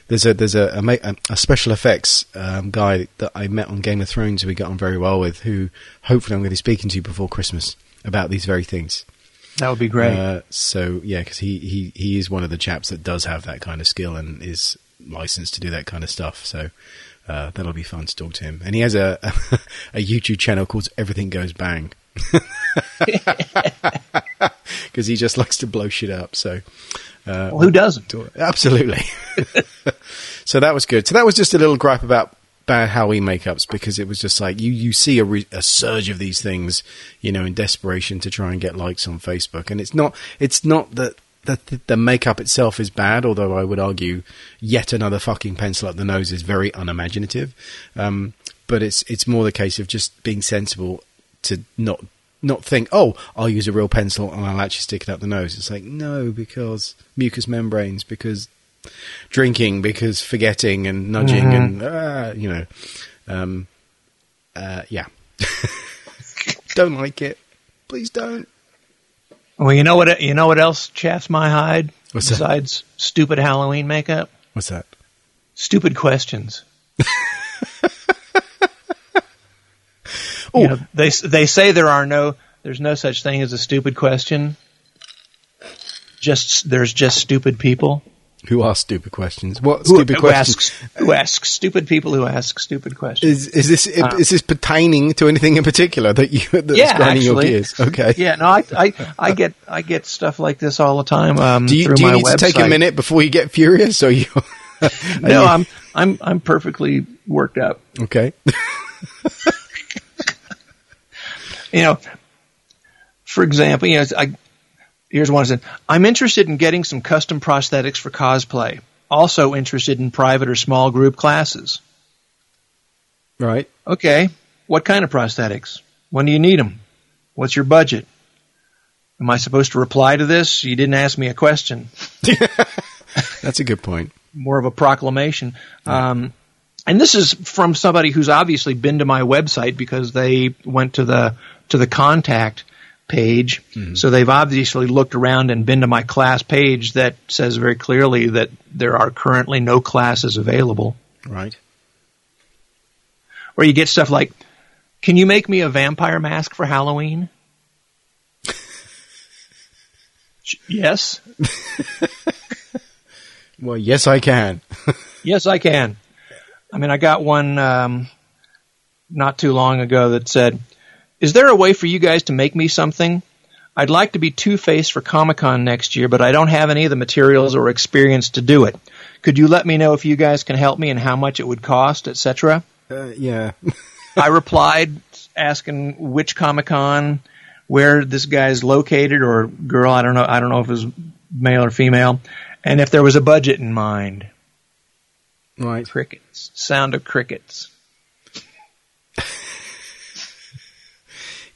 There's a there's a a, a special effects um, guy that I met on Game of Thrones who we got on very well with. Who hopefully I'm going to be speaking to before Christmas. about these very things. That would be great. Uh, so yeah, because he, he he is one of the chaps that does have that kind of skill and is licensed to do that kind of stuff. So uh, that'll be fun to talk to him. And he has a [laughs] a YouTube channel called Everything Goes Bang. [laughs] Because he just likes to blow shit up. So uh, well, who doesn't? [laughs] Absolutely. so that was good. So that was just a little gripe about bad Halloween makeups because it was just like you you see a, re- a surge of these things, you know, in desperation to try and get likes on Facebook, and it's not it's not that. The, the makeup itself is bad, although I would argue yet another fucking pencil up the nose is very unimaginative. Um, but it's it's more the case of just being sensible to not not think, oh, I'll use a real pencil and I'll actually stick it up the nose. It's like no, because mucous membranes, because drinking because forgetting and nudging mm-hmm. and uh, you know, um, uh, yeah, [laughs] don't like it. Please don't. Well, you know what? You know what else chaps my hide What's besides that? stupid Halloween makeup? What's that? Stupid questions. [laughs] you know, they they say there are no there's no such thing as a stupid question. Just there's just stupid people. Who ask stupid questions? What who, stupid who questions? Asks, who asks stupid people who ask stupid questions? Is, is this uh, is this pertaining to anything in particular that you that's yeah, grinding actually, your gears? Okay. Yeah, no, I, I I get I get stuff like this all the time. Um, do you, do you need website. to take a minute before you get furious? Or you? no, you? I'm I'm I'm perfectly worked up. Okay. [laughs] you know, for example, you know, I Here's one said, I'm interested in getting some custom prosthetics for cosplay. Also interested in private or small group classes. Right. Okay. What kind of prosthetics? When do you need them? What's your budget? Am I supposed to reply to this? You didn't ask me a question. [laughs] That's a good point. More of a proclamation. Yeah. Um, and this is from somebody who's obviously been to my website because they went to the to the contact page. Mm-hmm. So they've obviously looked around and been to my class page that says very clearly that there are currently no classes available. Right. Or you get stuff like, can you make me a vampire mask for Halloween? [laughs] yes. [laughs] well, yes, I can. [laughs] yes, I can. I mean, I got one um, not too long ago that said, is there a way for you guys to make me something? I'd like to be Two Face for Comic Con next year, but I don't have any of the materials or experience to do it. Could you let me know if you guys can help me and how much it would cost, etc.? Uh, yeah. [laughs] I replied asking which Comic Con, where this guy's located or girl. I don't know. I don't know if it was male or female, and if there was a budget in mind. Right. Crickets. Sound of crickets.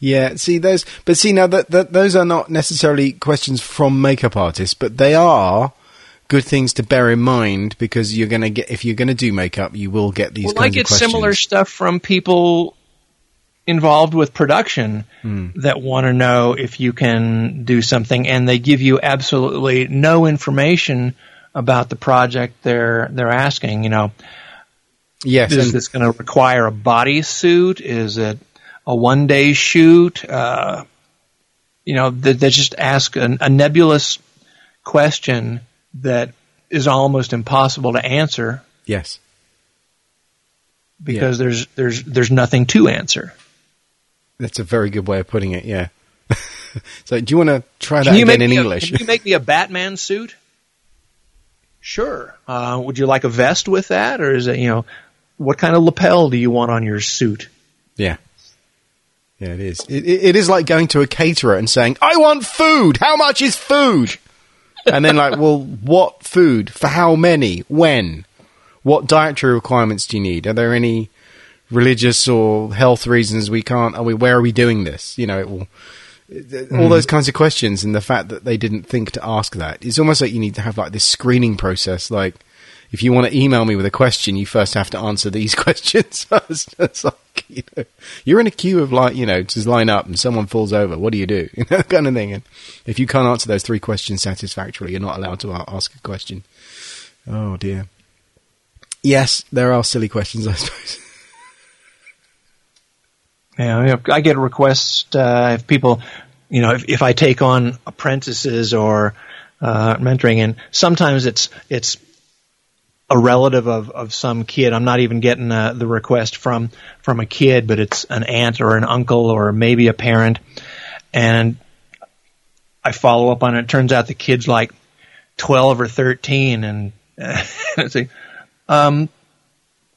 Yeah, see those, but see now that, that those are not necessarily questions from makeup artists, but they are good things to bear in mind because you're going to get if you're going to do makeup, you will get these. Well, I get similar stuff from people involved with production mm. that want to know if you can do something, and they give you absolutely no information about the project they're they're asking. You know, yes, is this going to require a bodysuit? Is it a one day shoot. Uh, you know, they, they just ask an, a nebulous question that is almost impossible to answer. Yes. Because yeah. there's there's there's nothing to answer. That's a very good way of putting it. Yeah. [laughs] so, do you want to try that again in English? A, can you make me a Batman suit? Sure. Uh, would you like a vest with that, or is it you know, what kind of lapel do you want on your suit? Yeah. Yeah, it is. It, it is like going to a caterer and saying, "I want food. How much is food?" [laughs] and then like, "Well, what food? For how many? When? What dietary requirements do you need? Are there any religious or health reasons we can't? Are we? Where are we doing this? You know, it will." all hmm. those kinds of questions and the fact that they didn't think to ask that it's almost like you need to have like this screening process like if you want to email me with a question, you first have to answer these [laughs] questions first. You [laughs] know, you're in a queue of like, you know, to line up and someone falls over. What do you do? [laughs] You know, kind of thing. And if you can't answer those three questions satisfactorily, you're not allowed to ask a question. Oh dear. Yes, there are silly questions, I [laughs] suppose. Yeah, I get requests uh, if people you know, if, if I take on apprentices or uh, mentoring, and sometimes it's it's a relative of, of some kid. I'm not even getting uh, the request from from a kid, but it's an aunt or an uncle or maybe a parent, and I follow up on it. it turns out the kid's like 12 or 13, and [laughs] I say, um,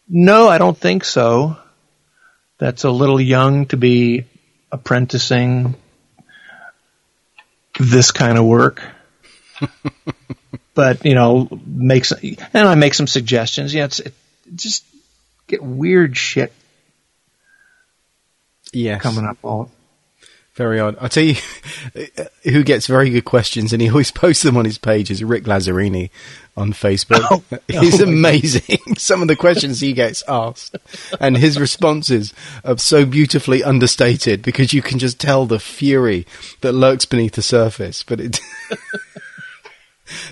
no, I don't think so. That's a little young to be apprenticing this kind of work. [laughs] but you know, makes and I make some suggestions. Yeah, it's it, just get weird shit. Yes. coming up all. Very odd. I'll tell you [laughs] who gets very good questions and he always [laughs] posts them on his page is Rick Lazzarini on Facebook. Oh, [laughs] He's oh amazing. Some of the questions he gets asked and his responses are so beautifully understated because you can just tell the fury that lurks beneath the surface. But it,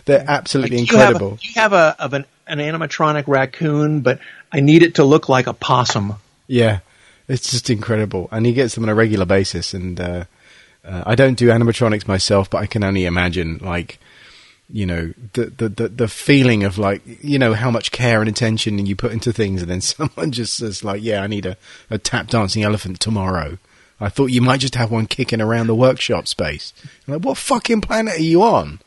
they're absolutely Like, you have incredible. You have a of an, an animatronic raccoon, but I need it to look like a possum. Yeah, it's just incredible, and he gets them on a regular basis. And uh, uh, I don't do animatronics myself, but I can only imagine, like, you know, the, the the the feeling of like, you know, how much care and attention you put into things, and then [laughs] someone just says, like, yeah, I need a, a tap dancing elephant tomorrow. I thought you might just have one kicking around the workshop space. I'm like, what fucking planet are you on?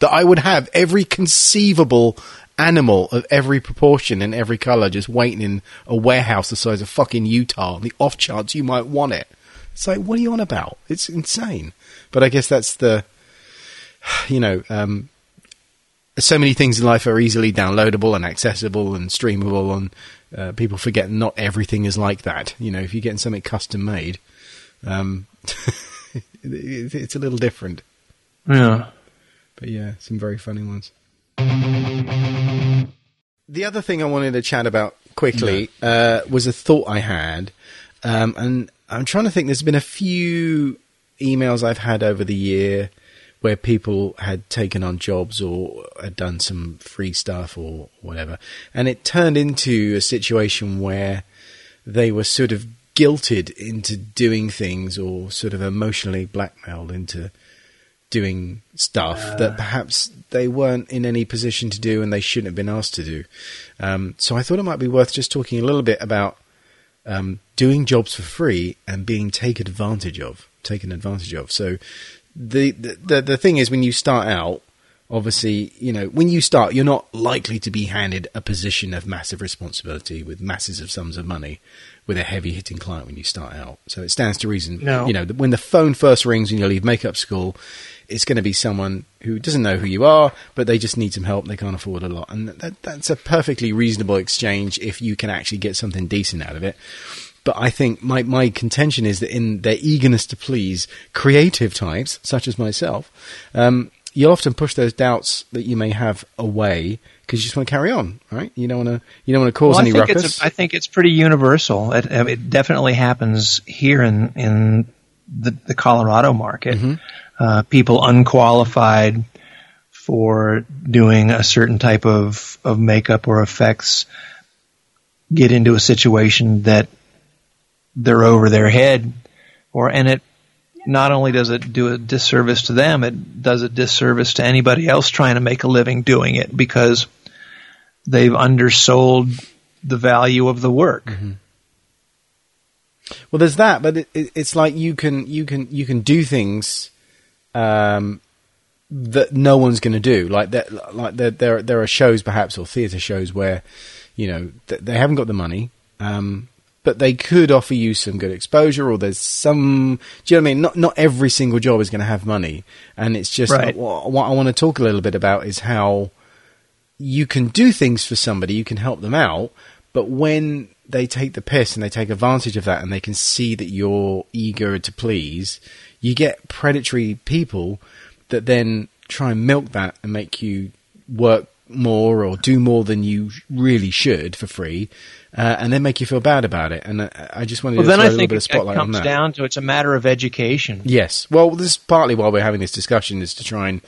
That I would have every conceivable animal of every proportion and every color just waiting in a warehouse the size of fucking Utah the off chance you might want it. It's like, what are you on about? It's insane. But I guess that's the, [sighs] you know, um, so many things in life are easily downloadable and accessible and streamable, and uh, people forget not everything is like that. You know, if you're getting something custom made, um, [laughs] it's a little different. Yeah. But yeah, some very funny ones. The other thing I wanted to chat about quickly uh, was a thought I had, um, and I'm trying to think. There's been a few emails I've had over the year where people had taken on jobs or had done some free stuff or whatever, and it turned into a situation where they were sort of guilted into doing things or sort of emotionally blackmailed into doing stuff that perhaps they weren't in any position to do and they shouldn't have been asked to do. Um, so I thought it might be worth just talking a little bit about um, doing jobs for free and being taken advantage of, taken advantage of. So the, the the the thing is when you start out, obviously, you know, when you start, you're not likely to be handed a position of massive responsibility with masses of sums of money with a heavy hitting client when you start out. So it stands to reason, No. you know, that when the phone first rings when you leave makeup school, it's going to be someone who doesn't know who you are, but they just need some help. They can't afford a lot, and that, that's a perfectly reasonable exchange if you can actually get something decent out of it. But I think my my contention is that in their eagerness to please creative types such as myself, um, you often push those doubts that you may have away because you just want to carry on, right? You don't want to you don't want to cause Well, I any think ruckus. it's I think it's pretty universal. It, it definitely happens here in in the, the Colorado market. Mm-hmm. Uh, people unqualified for doing a certain type of of makeup or effects get into a situation that they're over their head, or and it not only does it do a disservice to them, it does a disservice to anybody else trying to make a living doing it because they've undersold the value of the work. Mm-hmm. Well, there's that, but it, it, it's like you can you can you can do things um, that no one's going to do. Like that, like there there there are shows perhaps or theatre shows where you know th- they haven't got the money, um, but they could offer you some good exposure. Or there's some. Do you know what I mean? Not not every single job is going to have money, and it's just Right. what, what I want to talk a little bit about is how you can do things for somebody, you can help them out, but when they take the piss and they take advantage of that and they can see that you're eager to please, you get predatory people that then try and milk that and make you work more or do more than you really should for free, uh, and then make you feel bad about it. And uh, I just wanted Well, to then throw I a little bit of spotlight it on comes that. down to it's a matter of education. Yes. Well, this is partly why we're having this discussion is to try and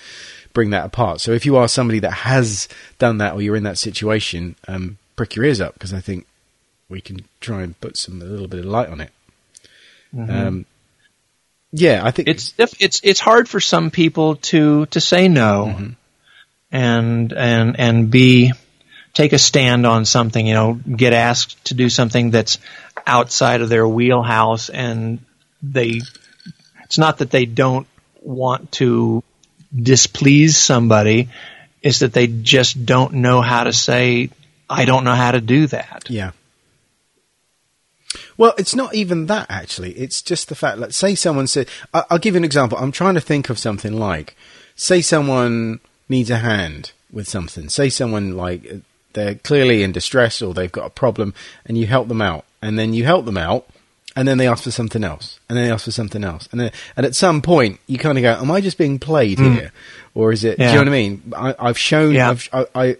bring that apart. So if you are somebody that has done that or you're in that situation, um, prick your ears up because I think we can try and put some a little bit of light on it. Um, Yeah, I think it's it's it's hard for some people to to say no, Mm-hmm. and and and be take a stand on something. You know, get asked to do something that's outside of their wheelhouse, and they. It's not that they don't want to displease somebody; it's that they just don't know how to say, "I don't know how to do that." Yeah. Well, it's not even that actually. It's just the fact. Let's say someone said, I- "I'll give you an example." I'm trying to think of something like, say someone needs a hand with something. Say someone like they're clearly in distress or they've got a problem, and you help them out, and then you help them out, and then they ask for something else, and then they ask for something else, and then, and at some point you kind of go, "Am I just being played hmm. here, or is it?" Do you know what I mean? I, I've shown. Yeah. I've, I, I,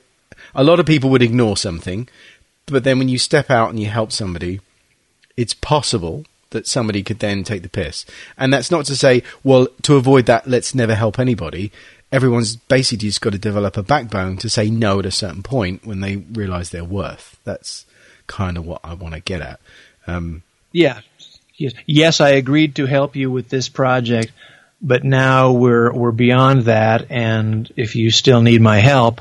a lot of people would ignore something, but then when you step out and you help somebody, it's possible that somebody could then take the piss. And that's not to say, well, to avoid that, let's never help anybody. Everyone's basically just got to develop a backbone to say no at a certain point when they realize their worth. That's kind of what I want to get at. Um, Yeah. Yes. Yes, I agreed to help you with this project, but now we're we're beyond that and if you still need my help,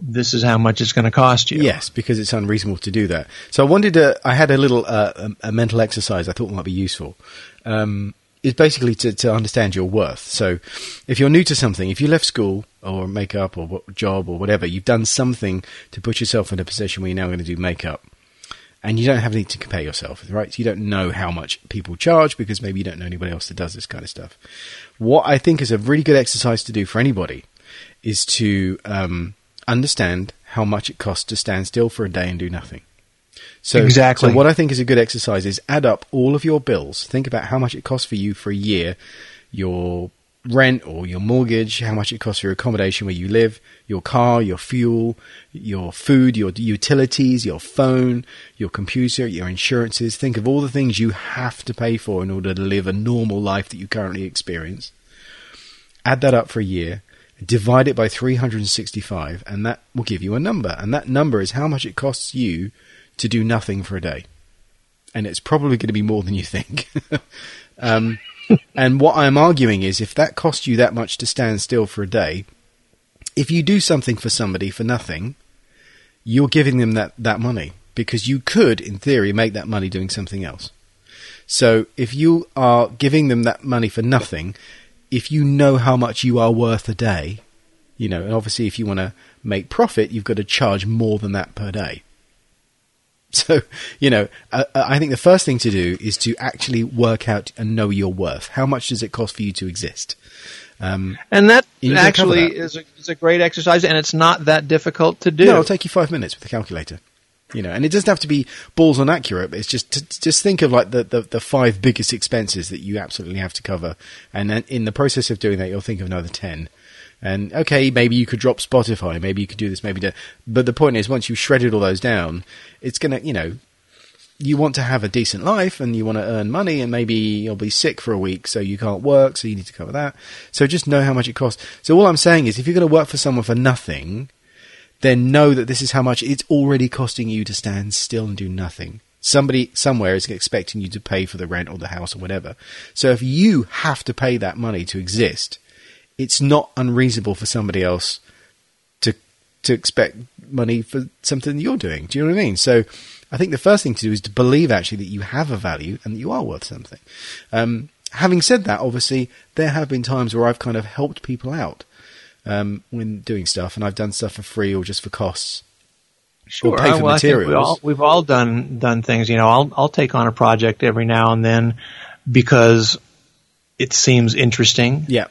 this is how much it's going to cost you. Yes, because it's unreasonable to do that. So I wanted to. I had a little uh, a, a mental exercise I thought might be useful. Um, is basically to, to understand your worth. So, if you're new to something, if you left school or makeup or what, job or whatever, you've done something to put yourself in a position where you're now going to do makeup, and you don't have anything to compare yourself with, right? So you don't know how much people charge because maybe you don't know anybody else that does this kind of stuff. What I think is a really good exercise to do for anybody is to um, understand how much it costs to stand still for a day and do nothing. So, Exactly. So what I think is a good exercise is add up all of your bills. Think about how much it costs for you for a year, your rent or your mortgage, how much it costs for your accommodation where you live, your car, your fuel, your food, your utilities, your phone, your computer, your insurances. Think of all the things you have to pay for in order to live a normal life that you currently experience. Add that up for a year, divide it by 365, and that will give you a number. And that number is how much it costs you to do nothing for a day. And it's probably going to be more than you think. [laughs] um, and what I'm arguing is if that costs you that much to stand still for a day, if you do something for somebody for nothing, you're giving them that, that money because you could, in theory, make that money doing something else. So if you are giving them that money for nothing, if you know how much you are worth a day, you know, and obviously if you want to make profit, you've got to charge more than that per day. [laughs] So, you know, uh, I think the first thing to do is to actually work out and know your worth. How much does it cost for you to exist? Um, And that You need to cover actually that. is a, is a great exercise and it's not that difficult to do. No, it'll take you five minutes with a calculator. You know, and it doesn't have to be balls on accurate. But it's just t- just think of like the, the, the five biggest expenses that you absolutely have to cover, and then in the process of doing that, you'll think of another ten. And okay, maybe you could drop Spotify, maybe you could do this, maybe do. But the point is, once you've shredded all those down, it's gonna, you know, you want to have a decent life and you want to earn money, and maybe you'll be sick for a week, so you can't work, so you need to cover that. So just know how much it costs. So all I'm saying is, if you're going to work for someone for nothing, then know that this is how much it's already costing you to stand still and do nothing. Somebody somewhere is expecting you to pay for the rent or the house or whatever. So if you have to pay that money to exist, it's not unreasonable for somebody else to to expect money for something you're doing. Do you know what I mean? So I think the first thing to do is to believe actually that you have a value and that you are worth something. Um, having said that, obviously there have been times where I've kind of helped people out um, when doing stuff, and I've done stuff for free or just for costs. Sure. pay for well, think We all, we've all done done things. You know, I'll I'll take on a project every now and then because it seems interesting. Yeah,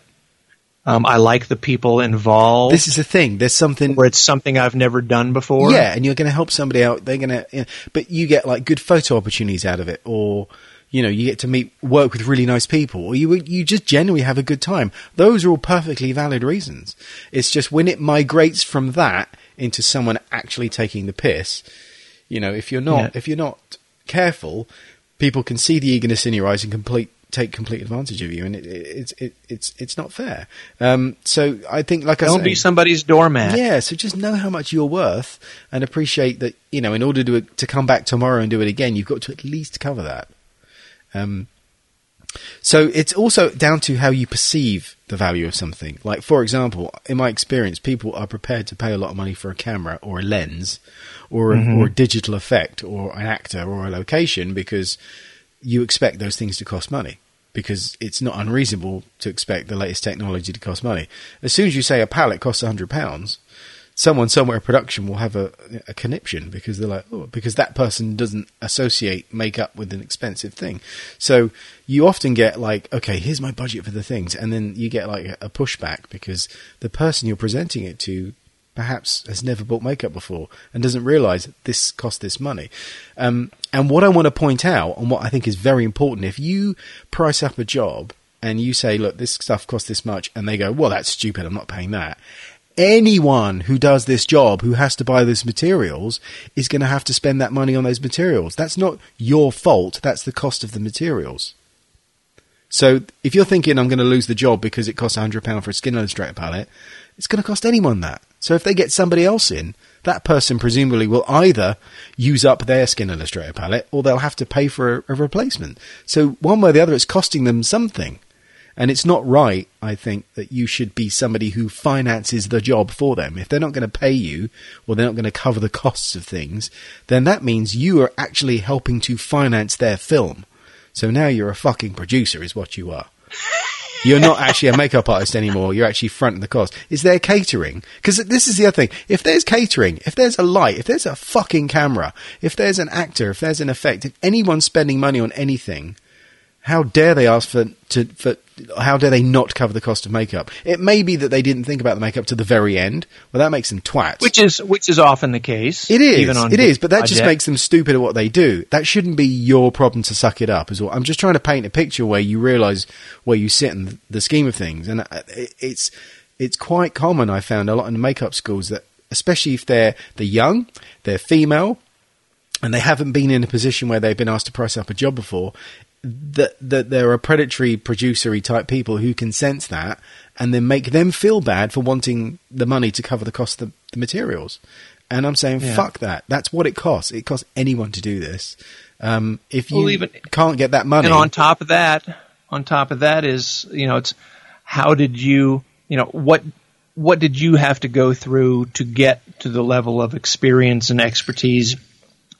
Um, I like the people involved. this is the thing. There's something where it's something I've never done before. Yeah, and you're going to help somebody out. They're going to, you know, but you get like good photo opportunities out of it, or you know, you get to meet, work with really nice people, or you you just genuinely have a good time. Those are all perfectly valid reasons. It's just when it migrates from that into someone actually taking the piss. You know, if you're not Yeah. if you're not careful, people can see the eagerness in your eyes and complete take complete advantage of you, and it, it, it's it, it's it's not fair. Um, so I think, like I Don't be somebody's doormat. yeah, so just know how much you're worth and appreciate that, you know, in order to to come back tomorrow and do it again, you've got to at least cover that. Um, So it's also down to how you perceive the value of something. Like, for example, in my experience, people are prepared to pay a lot of money for a camera or a lens or a, Mhm. or a digital effect or an actor or a location because you expect those things to cost money. Because it's not unreasonable to expect the latest technology to cost money. As soon as you say a palette costs hundred pounds, someone somewhere in production will have a, a conniption because they're like, oh, because that person doesn't associate makeup with an expensive thing. So you often get like, okay, here's my budget for the things, and then you get like a pushback because the person you're presenting it to perhaps has never bought makeup before and doesn't realize this cost this money. Um, and what I want to point out, and what I think is very important, if you price up a job and you say, look, this stuff costs this much, and they go, well, that's stupid, I'm not paying that. Anyone who does this job who has to buy those materials is going to have to spend that money on those materials. That's not your fault. That's the cost of the materials. So if you're thinking I'm going to lose the job because it costs £100 for a Skin Illustrator palette, it's going to cost anyone that. So if they get somebody else in, that person presumably will either use up their Skin Illustrator palette or they'll have to pay for a, a replacement. So one way or the other, it's costing them something. And it's not right, I think, that you should be somebody who finances the job for them. If they're not going to pay you or they're not going to cover the costs of things, then that means you are actually helping to finance their film. So now you're a fucking producer, is what you are. You're not actually a makeup artist anymore. You're actually fronting the cost. Is there catering? Because this is the other thing. If there's catering, if there's a light, if there's a fucking camera, if there's an actor, if there's an effect, if anyone's spending money on anything, how dare they ask for to for how dare they not cover the cost of makeup? It may be that they didn't think about the makeup to the very end. Well, that makes them twats. which is which is often the case. It is. even on it is, but that just makes them stupid at what they do. That shouldn't be your problem to suck it up as well. I'm just trying to paint a picture where you realise where you sit in the scheme of things, and uh, it's it's quite common. I found a lot in makeup schools that, especially if they're they're young, they're female, and they haven't been in a position where they've been asked to price up a job before, that that there are predatory producery type people who can sense that and then make them feel bad for wanting the money to cover the cost of the, the materials. And I'm saying, Yeah. fuck that. That's what it costs. It costs anyone to do this. Um, if you Well, even- can't get that money, And on top of that, on top of that is you know it's how did you you know what what did you have to go through to get to the level of experience and expertise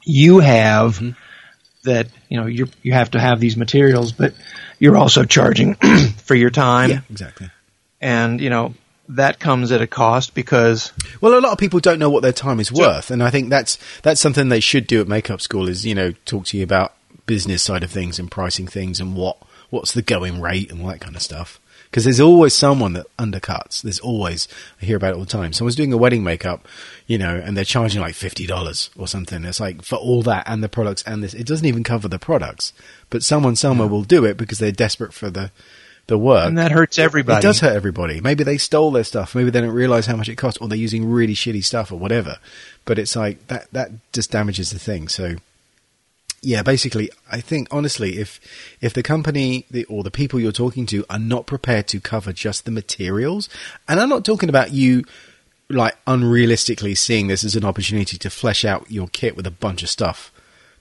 you have Mm-hmm. That you know you you have to have these materials, but you're also charging [clears throat] for your time, yeah, exactly. and you know that comes at a cost because Well, a lot of people don't know what their time is worth, and I think that's that's something they should do at makeup school. Is you know talk to you about business side of things and pricing things and what what's the going rate and all that kind of stuff. Because there's always someone that undercuts. There's always I hear about it all the time. Someone's doing a wedding makeup, you know, and they're charging like fifty dollars or something. It's like for all that and the products and this, it doesn't even cover the products. But someone somewhere will do it because they're desperate for the the work. and that hurts everybody. It does hurt everybody. Maybe they stole their stuff. Maybe they don't realize how much it costs, or they're using really shitty stuff, or whatever. But it's like that. That just damages the thing. So, yeah, basically, I think honestly, if if the company or the people you're talking to are not prepared to cover just the materials, and I'm not talking about you like unrealistically seeing this as an opportunity to flesh out your kit with a bunch of stuff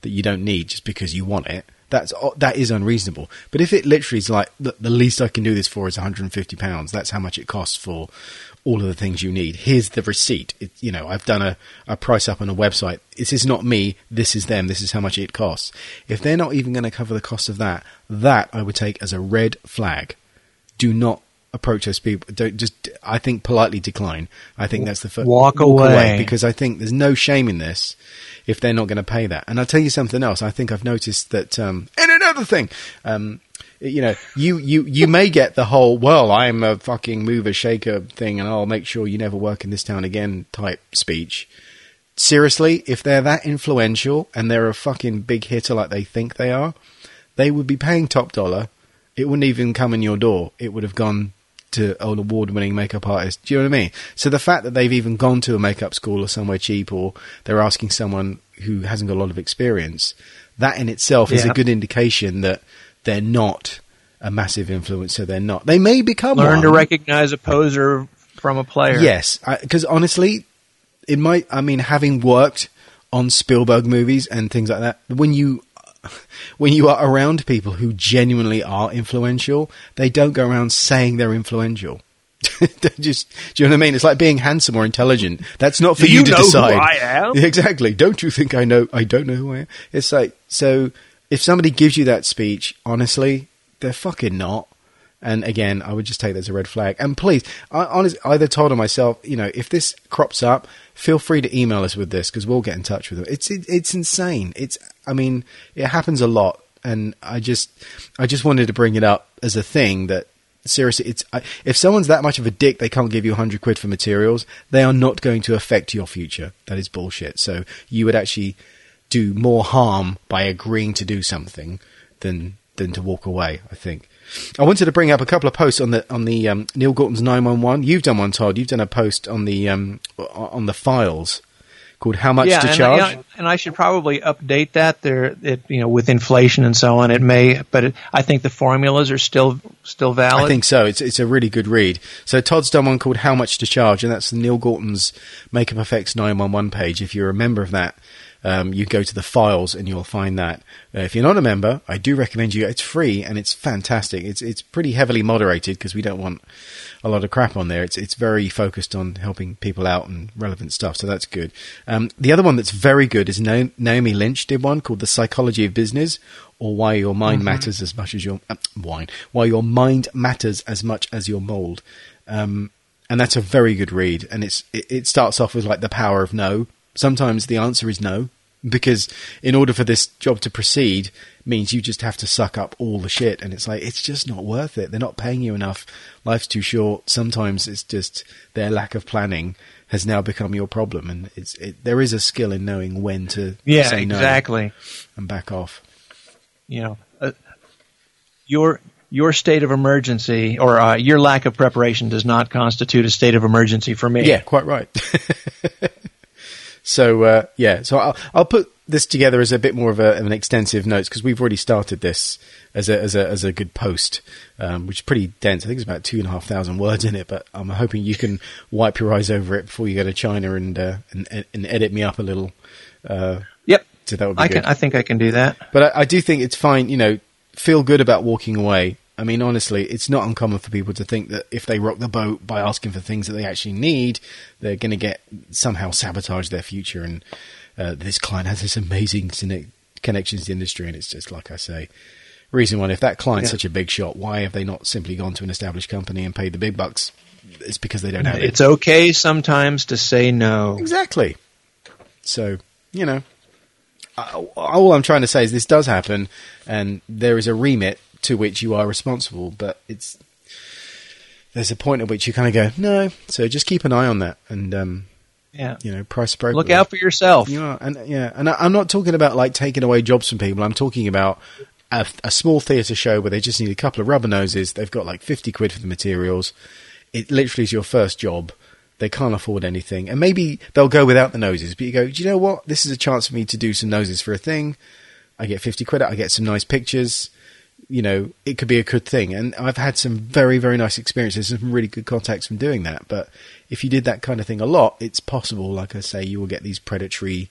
that you don't need just because you want it. That's that is unreasonable. But if it literally is like the, the least I can do this for is 150 pounds, that's how much it costs for all of the things you need. Here's the receipt. It, you know, I've done a, a price up on a website. This is not me. This is them. This is how much it costs. If they're not even going to cover the cost of that, that I would take as a red flag. Do not approach those people. Don't just. I think politely decline. I think that's the first Walk away. because I think there's no shame in this if they're not going to pay that. And I'll tell you something else. I think I've noticed that. Um, and another thing, um, you know, you, you, you may get the whole, well, I'm a fucking mover shaker thing and I'll make sure you never work in this town again type speech. Seriously, if they're that influential and they're a fucking big hitter like they think they are, they would be paying top dollar. It wouldn't even come in your door. It would have gone to an award-winning makeup artist. Do you know what I mean? So the fact that they've even gone to a makeup school or somewhere cheap, or they're asking someone who hasn't got a lot of experience, that in itself is a good indication that they're not a massive influencer. They're not. They may become learn one. to recognize a poser from a player. Yes, because honestly, it might. I mean, having worked on Spielberg movies and things like that, when you [laughs] when you are around people who genuinely are influential, they don't go around saying they're influential. [laughs] just, do you know what I mean? It's like being handsome or intelligent. That's not for you, you to decide. I am? [laughs] Exactly. Don't you think I know? I don't know who I am. It's like so. If somebody gives you that speech, honestly, they're fucking not. And again, I would just take that as a red flag. And please, I, honestly, either told or myself, you know, if this crops up, feel free to email us with this because we'll get in touch with them. It's it, it's insane. It's I mean, it happens a lot, and I just I just wanted to bring it up as a thing that seriously, it's I, if someone's that much of a dick, they can't give you hundred quid for materials. They are not going to affect your future. That is bullshit. So you would actually do more harm by agreeing to do something than than to walk away. I think. I wanted to bring up a couple of posts on the on the um, Neil Gorton's nine one one. You've done one, Todd. You've done a post on the um, on the files called "How Much yeah, to and, Charge." you know, and I should probably update that. There, it, you know, with inflation and so on, it may, but it, I think the formulas are still still valid. I think so. It's it's a really good read. So Todd's done one called "How Much to Charge," and that's the Neil Gorton's Makeup Effects nine one one page. If you're a member of that, um, you go to the files and you'll find that. Uh, if you're not a member, I do recommend you. It's free and it's fantastic. It's it's pretty heavily moderated because we don't want a lot of crap on there. It's it's very focused on helping people out and relevant stuff, so that's good. Um, the other one that's very good is Na- Naomi Lynch did one called "The Psychology of Business." Or why your mind matters as much as your uh, wine. Why your mind matters as much as your mold. Um, and that's a very good read. And it's it, it starts off with like the power of no. Sometimes the answer is no, because in order for this job to proceed, means you just have to suck up all the shit. And it's like it's just not worth it. They're not paying you enough. Life's too short. Sometimes it's just their lack of planning has now become your problem. And it's it, there is a skill in knowing when to yeah, say no exactly. and back off. You know, uh, your your state of emergency or uh, your lack of preparation does not constitute a state of emergency for me. Yeah, quite right. [laughs] so uh, yeah, so I'll, I'll put this together as a bit more of, a, of an extensive notes because we've already started this as a as a as a good post, um, which is pretty dense. I think it's about two and a half thousand words in it, but I'm hoping you can wipe your eyes over it before you go to China and uh, and, and edit me up a little. Uh, Yep. so that would be I good. can. I think I can do that. But I, I do think it's fine, you know, feel good about walking away. I mean, honestly, it's not uncommon for people to think that if they rock the boat by asking for things that they actually need, they're going to get somehow sabotage their future. And uh, this client has this amazing connections to the industry, and it's just like I say. Reason one: if that client's Yeah. such a big shot, why have they not simply gone to an established company and paid the big bucks? It's because they don't have it. It's okay sometimes to say no. Exactly. So, you know, all I'm trying to say is this does happen, and there is a remit to which you are responsible, but it's there's a point at which you kind of go no. So just keep an eye on that, and um, Yeah. you know, price appropriately. Look out for yourself. You are, and yeah, and I, I'm not talking about like taking away jobs from people. I'm talking about a, a small theatre show where they just need a couple of rubber noses. They've got like 50 quid for the materials. It literally is your first job. They can't afford anything, and maybe they'll go without the noses. But you go, do you know what? This is a chance for me to do some noses for a thing. I get 50 quid. I get some nice pictures. You know, it could be a good thing. And I've had some very, very nice experiences and some really good contacts from doing that. But if you did that kind of thing a lot, it's possible, like I say, you will get these predatory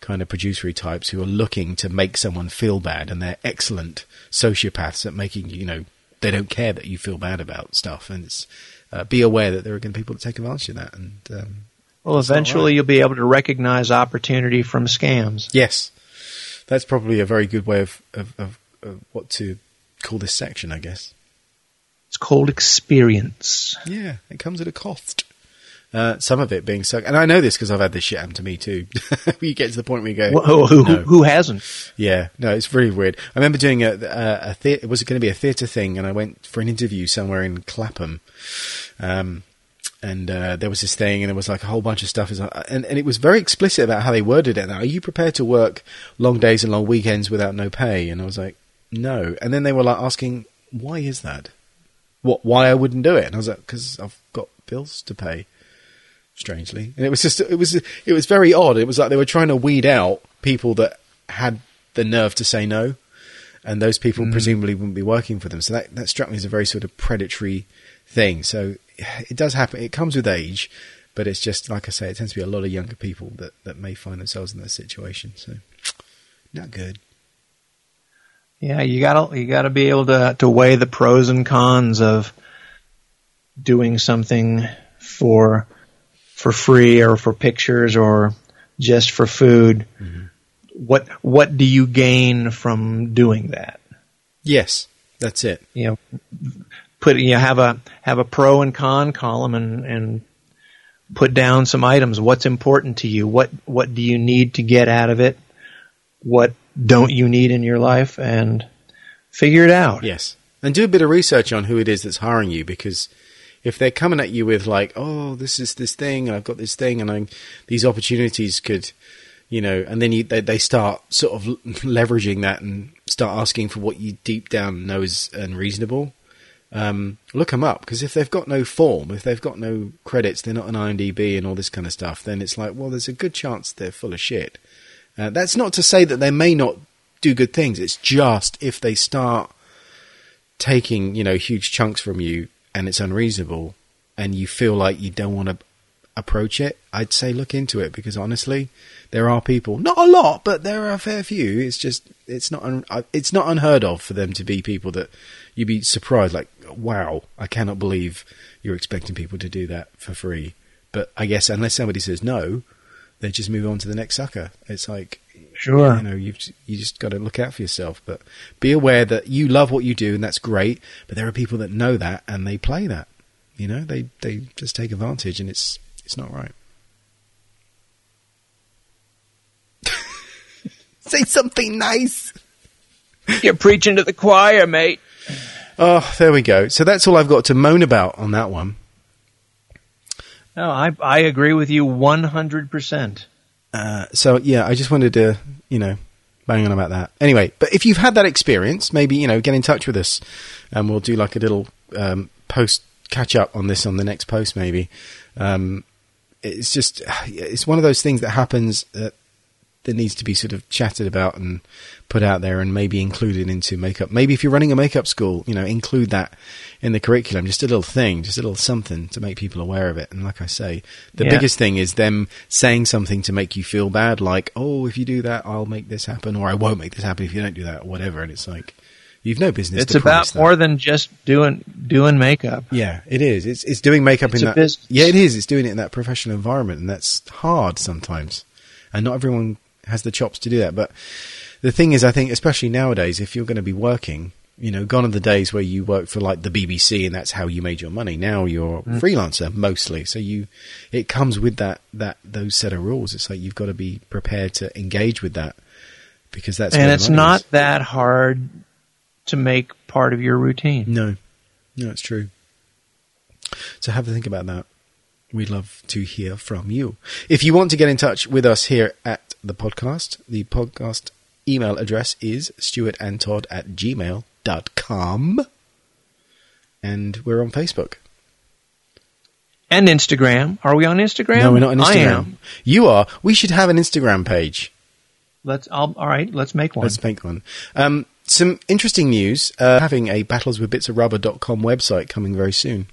kind of producery types who are looking to make someone feel bad and they're excellent sociopaths at making, you know, they don't care that you feel bad about stuff. And it's, uh, be aware that there are going to be people that take advantage of that. And, um, Well, eventually right. you'll be able to recognize opportunity from scams. yes, that's probably a very good way of, of, of, of what to call this section, I guess. It's called experience. Yeah, it comes at a cost. Uh, some of it being so, and I know this because I've had this shit happen to me too. [laughs] you get to the point where you go, Who, who, no. who hasn't? Yeah, no, it's really weird. I remember doing a, a, a theater, it going to be a theatre thing, and I went for an interview somewhere in Clapham. Um, and uh, there was this thing, and there was like a whole bunch of stuff, and, and it was very explicit about how they worded it. Now, are you prepared to work long days and long weekends without no pay? And I was like, no. And then they were like asking, why is that? What? Why I wouldn't do it? And I was like, because I've got bills to pay. Strangely, and it was just it was it was very odd. It was like they were trying to weed out people that had the nerve to say no, and those people mm. presumably wouldn't be working for them. So that that struck me as a very sort of predatory thing. So it does happen. It comes with age, but it's just like I say, it tends to be a lot of younger people that that may find themselves in that situation. So not good. Yeah, you gotta you gotta be able to to weigh the pros and cons of doing something for for free or for pictures or just for food. Mm-hmm. What what do you gain from doing that? Yes, that's it. You know, put you know, have a have a pro and con column and and put down some items. What's important to you? What what do you need to get out of it? What don't you need in your life? And figure it out. Yes, and do a bit of research on who it is that's hiring you because if they're coming at you with like, oh, this is this thing, and I've got this thing, and I'm, these opportunities could, you know, and then you, they, they start sort of [laughs] leveraging that and start asking for what you deep down know is unreasonable. Um, look them up because if they've got no form, if they've got no credits, they're not an IMDb and all this kind of stuff. Then it's like, well, there's a good chance they're full of shit. Uh, that's not to say that they may not do good things. It's just if they start taking, you know, huge chunks from you and it's unreasonable and you feel like you don't want to approach it, I'd say look into it because honestly, there are people, not a lot, but there are a fair few. It's just it's not un, it's not unheard of for them to be people that you'd be surprised like wow, I cannot believe you're expecting people to do that for free. But I guess unless somebody says no, they just move on to the next sucker. It's like Sure. You know, you've you just got to look out for yourself, but be aware that you love what you do and that's great. But there are people that know that and they play that. You know, they they just take advantage and it's it's not right. [laughs] Say something nice. You're preaching to the choir, mate. Oh, there we go. So that's all I've got to moan about on that one. No, I I agree with you one hundred percent. Uh, so yeah, I just wanted to, you know, bang on about that. Anyway, but if you've had that experience, maybe you know, get in touch with us, and we'll do like a little um, post catch up on this on the next post. Maybe um, it's just it's one of those things that happens that needs to be sort of chatted about and put out there and maybe included into makeup. Maybe if you're running a makeup school, you know, include that in the curriculum. Just a little thing, just a little something to make people aware of it. And like I say, the yeah. biggest thing is them saying something to make you feel bad, like, oh, if you do that, I'll make this happen, or I won't make this happen if you don't do that, or whatever. And it's like, You've no business. It's about more than just doing doing makeup. Yeah, it is. It's it's doing makeup it's in that. Business. Yeah, it is. It's doing it in that professional environment, and that's hard sometimes. And not everyone has the chops to do that. But the thing is, I think, especially nowadays, if you're going to be working, you know, gone are the days where you work for like the BBC and that's how you made your money. Now you're mm. freelancer mostly, so you it comes with that that those set of rules. It's like you've got to be prepared to engage with that because that's and it's not is. that hard to make part of your routine. No, no, it's true. So have a think about that. We'd love to hear from you. If you want to get in touch with us here at the podcast, the podcast email address is stuartandtodd at gmail.com. And we're on Facebook. And Instagram. Are we on Instagram? No, we're not on Instagram. I am. You are. We should have an Instagram page. Let's. I'll, all right. Let's make one. Let's make one. Um, some interesting news. Uh, having a battleswithbitsofrubber.com website coming very soon.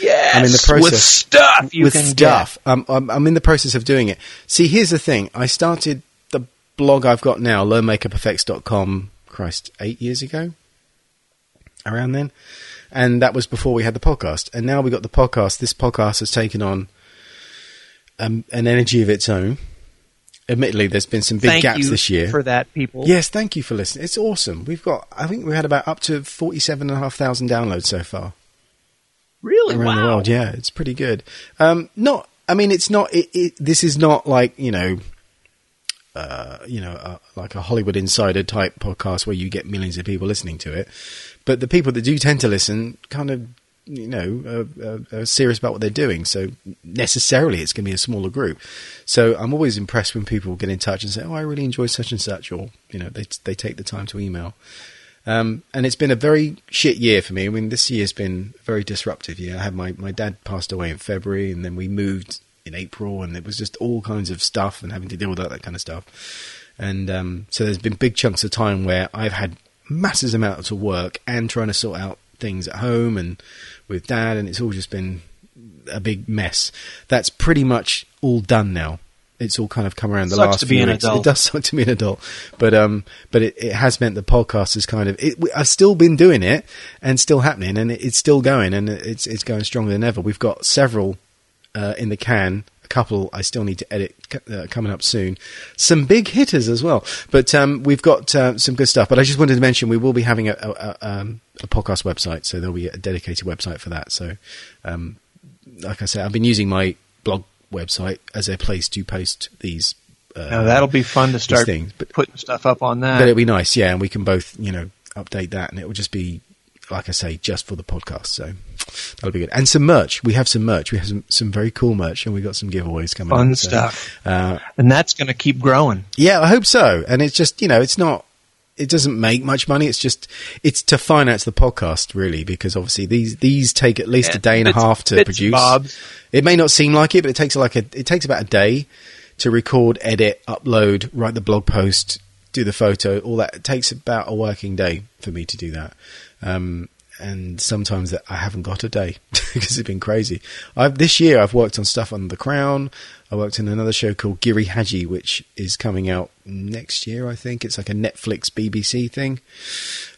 Yes, I'm in the process with stuff. with stuff. Um, I'm, I'm in the process of doing it. See, here's the thing. I started the blog I've got now, learnmakeupeffects.com. Christ, eight years ago, around then, and that was before we had the podcast. And now we got the podcast. This podcast has taken on um, an energy of its own. Admittedly, there's been some big thank gaps this year. For that, people. Yes, thank you for listening. It's awesome. We've got, I think we had about up to forty-seven and a half thousand downloads so far. Really? Around wow. the world, yeah, it's pretty good. Um, not, I mean, it's not. It, it, this is not like you know, uh, you know, uh, like a Hollywood Insider type podcast where you get millions of people listening to it. But the people that do tend to listen, kind of, you know, are, are serious about what they're doing. So necessarily, it's going to be a smaller group. So I'm always impressed when people get in touch and say, "Oh, I really enjoy such and such," or you know, they they take the time to email. Um, and it's been a very shit year for me. I mean, this year's been a very disruptive year. I had my, my dad passed away in February, and then we moved in April, and it was just all kinds of stuff and having to deal with that, that kind of stuff. And um, so there's been big chunks of time where I've had massive amounts of work and trying to sort out things at home and with dad, and it's all just been a big mess. That's pretty much all done now. It's all kind of come around the Sucks last to be few an weeks. adult. It does [laughs] suck to be an adult, but um, but it, it has meant the podcast is kind of. It, I've still been doing it and still happening, and it, it's still going, and it's it's going stronger than ever. We've got several uh, in the can. A couple I still need to edit uh, coming up soon. Some big hitters as well, but um, we've got uh, some good stuff. But I just wanted to mention we will be having a, a, a, um, a podcast website, so there'll be a dedicated website for that. So, um, like I said, I've been using my blog website as a place to post these. Uh, Now, that'll be fun to start things, but- putting stuff up on that. but it'll be nice, yeah, and we can both, you know, update that, and it will just be, like I say, just for the podcast. So that'll be good. And some merch. We have some merch. We have some, some very cool merch, and we got some giveaways coming. Fun up, so, stuff. Uh, and that's going to keep growing. yeah, I hope so. And it's just, you know, it's not. It doesn't make much money. It's just it's to finance the podcast, really, because obviously these these take at least Yeah, a day and a half to produce. bobs. It may not seem like it, but it takes like a it takes about a day to record, edit, upload, write the blog post, do the photo, all that. It takes about a working day for me to do that. Um, and sometimes I haven't got a day [laughs] because it's been crazy. I've this year I've worked on stuff on The Crown. I worked in another show called Giri Haji, which is coming out next year. I think it's like a Netflix BBC thing,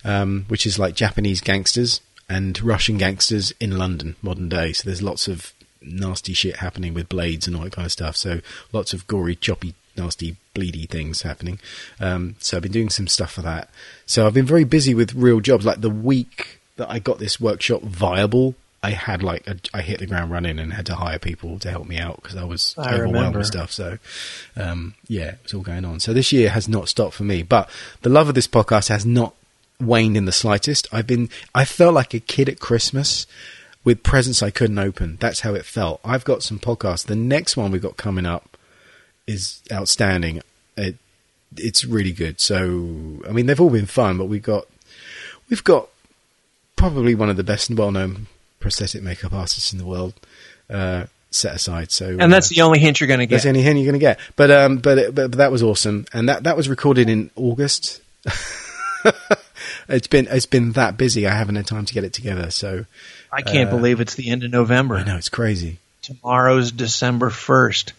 um, which is like Japanese gangsters and Russian gangsters in London modern day. So there's lots of nasty shit happening with blades and all that kind of stuff. So lots of gory, choppy, nasty, bleedy things happening. Um, so I've been doing some stuff for that. So I've been very busy with real jobs. Like the week that I got this workshop viable, I had like a, I hit the ground running and had to hire people to help me out because I was I overwhelmed remember. with stuff. So um, yeah, it's all going on. So this year has not stopped for me, but the love of this podcast has not waned in the slightest. I've been I felt like a kid at Christmas with presents I couldn't open. That's how it felt. I've got some podcasts. The next one we've got coming up is outstanding. It, it's really good. So I mean, they've all been fun, but we've got we've got probably one of the best and well-known prosthetic makeup artists in the world uh, set aside. So And that's uh, the only hint you're going to that's get. the only hint you're going to get. But um, but, it, but but that was awesome, and that that was recorded in August. [laughs] it's been it's been that busy. I haven't had time to get it together. So I can't uh, believe it's the end of November. I know it's crazy. Tomorrow's December 1st.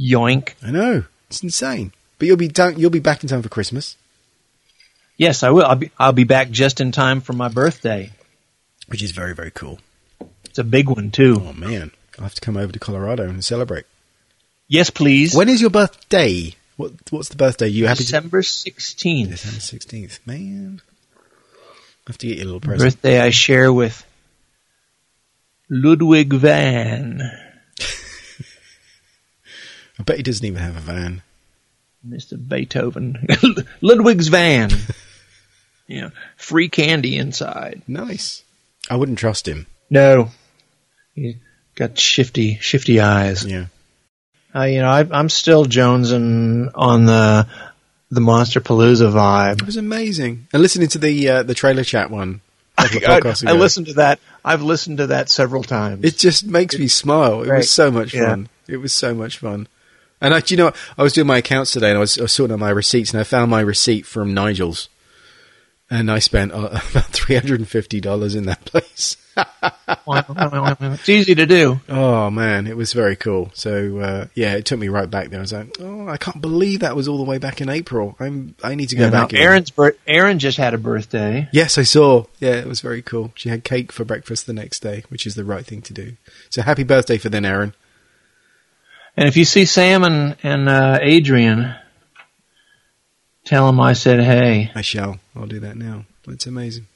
Yoink. I know it's insane. But you'll be done. You'll be back in time for Christmas, Yes, I will. I'll be, I'll be back just in time for my birthday. Which is very very cool. It's a big one, too. Oh man, I'll have to come over to Colorado and celebrate. Yes, please. When is your birthday? What what's the birthday? You happy? December 16th. December sixteenth. Man, I have to get you a little present. Birthday I share with Ludwig van. [laughs] I bet he doesn't even have a van. Mr. Beethoven. [laughs] Ludwig's van. [laughs] yeah. free candy inside. Nice. I wouldn't trust him. No. He got shifty, shifty eyes. Yeah. Uh, you know, I, I'm still jonesing on the the Monsterpalooza vibe. It was amazing. And listening to the uh, the trailer chat one. couple [laughs] I, I listened to that. I've listened to that several times. It just makes me smile. It Great. was so much Yeah. fun. It was so much fun. And I, do you know. I was doing my accounts today, and I was, I was sorting out my receipts, and I found my receipt from Nigel's, and I spent uh, [laughs] about three hundred and fifty dollars in that [laughs] place. it's easy to do. Oh man, it was very cool. So uh, yeah, it took me right back there. I was like, oh, I can't believe that was all the way back in April. I'm, I need to go know, back. again. Eryn's bir- Eryn just had a birthday. Yes, I saw. Yeah, it was very cool. She had cake for breakfast the next day, which is the right thing to do. So happy birthday for then, Aaron. And if you see Sam and, and uh, Adrian, tell him I said, hey, I shall. I'll do that now. It's amazing.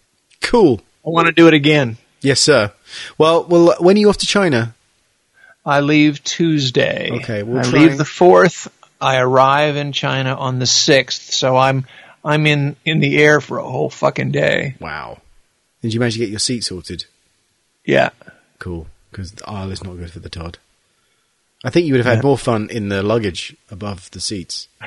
Cool. I want to do it again. Yes, sir. Well, well, uh, when are you off to China? I leave Tuesday. Okay, we'll I try leave the fourth. I arrive in China on the sixth, so I'm I'm in in the air for a whole fucking day. Wow. Did you manage to get your seat sorted? Yeah, Cool. Because the oh, aisle is not good for the Todd. I think you would have had Yeah. more fun in the luggage above the seats. [laughs]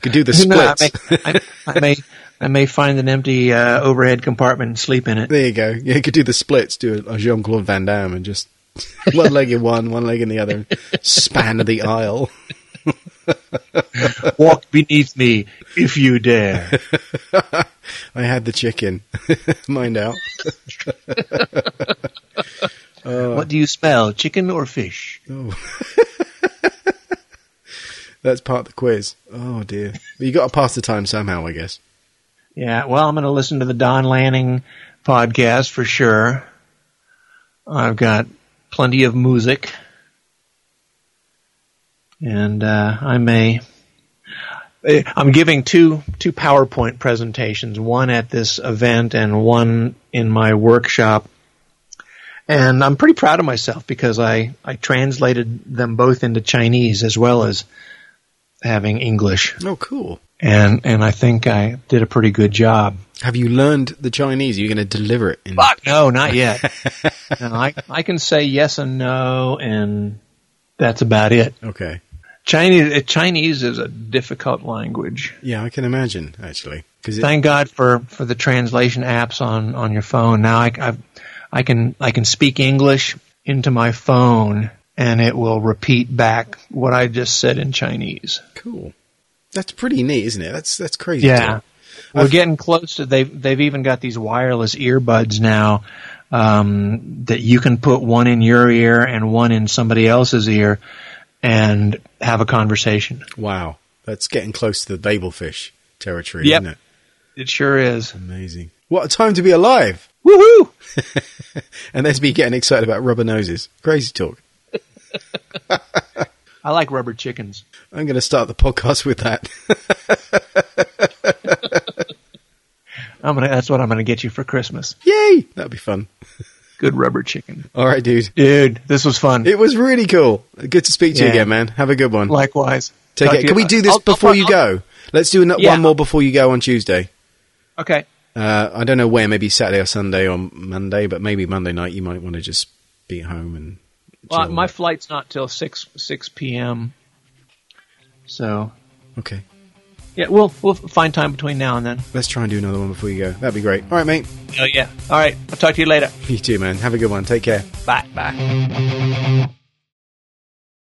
Could do the [laughs] splits. I may, I, I may I may find an empty uh, overhead compartment and sleep in it. There you go. Yeah, you could do the splits, do a Jean Claude Van Damme, and just [laughs] one leg in one, one leg in the other, span of the aisle. [laughs] Walk beneath me if you dare. I had the chicken. Mind out. What do you smell, chicken or fish? Oh. That's part of the quiz. Oh dear. But you got to pass the time somehow, I guess. Yeah, well, I'm going to listen to the Don Lanning podcast for sure. I've got plenty of music. And uh, I may. eh, I'm giving two two PowerPoint presentations, one at this event and one in my workshop. And I'm pretty proud of myself because I, I translated them both into Chinese as well as having English. Oh, cool. And and I think I did a pretty good job. Have you learned the Chinese? Are you going to deliver it in? Fuck no, not yet. [laughs] no, I I can say yes and no, and that's about it. Okay. Chinese Chinese is a difficult language. Yeah, I can imagine actually. Because Thank God for, for the translation apps on, on your phone. Now I, I've, I can I can speak English into my phone, and it will repeat back what I just said in Chinese. cool. That's pretty neat, isn't it? That's that's crazy. Yeah. We're I've- getting close to they've they've even got these wireless earbuds now um, that you can put one in your ear and one in somebody else's ear and have a conversation. Wow. That's getting close to the Babel fish territory, Yep. isn't it? It sure is. Amazing. What a time to be alive. Woohoo! [laughs] and then to be getting excited about rubber noses. Crazy talk. [laughs] I like rubber chickens. I'm going to start the podcast with that. [laughs] I'm gonna. That's what I'm gonna get you for Christmas. Yay! That'd be fun. Good rubber chicken, All right, dude. dude. This was fun. It was really cool. Good to speak to you again, man. Have a good one. Likewise. Take Talk care. Can we do this I'll- before I'll- you I'll- go? Let's do an- Yeah. one more before you go on Tuesday. Okay. Uh, I don't know where, maybe Saturday or Sunday or Monday, but maybe Monday night you might want to just be home and. Well, my flight's not till six six p.m. So okay. yeah, we'll we'll find time between now and then. Let's try and do another one before you go. That'd be great. All right, mate. Oh yeah. All right. I'll talk to you later. You too, man. Have a good one. Take care. Bye. Bye.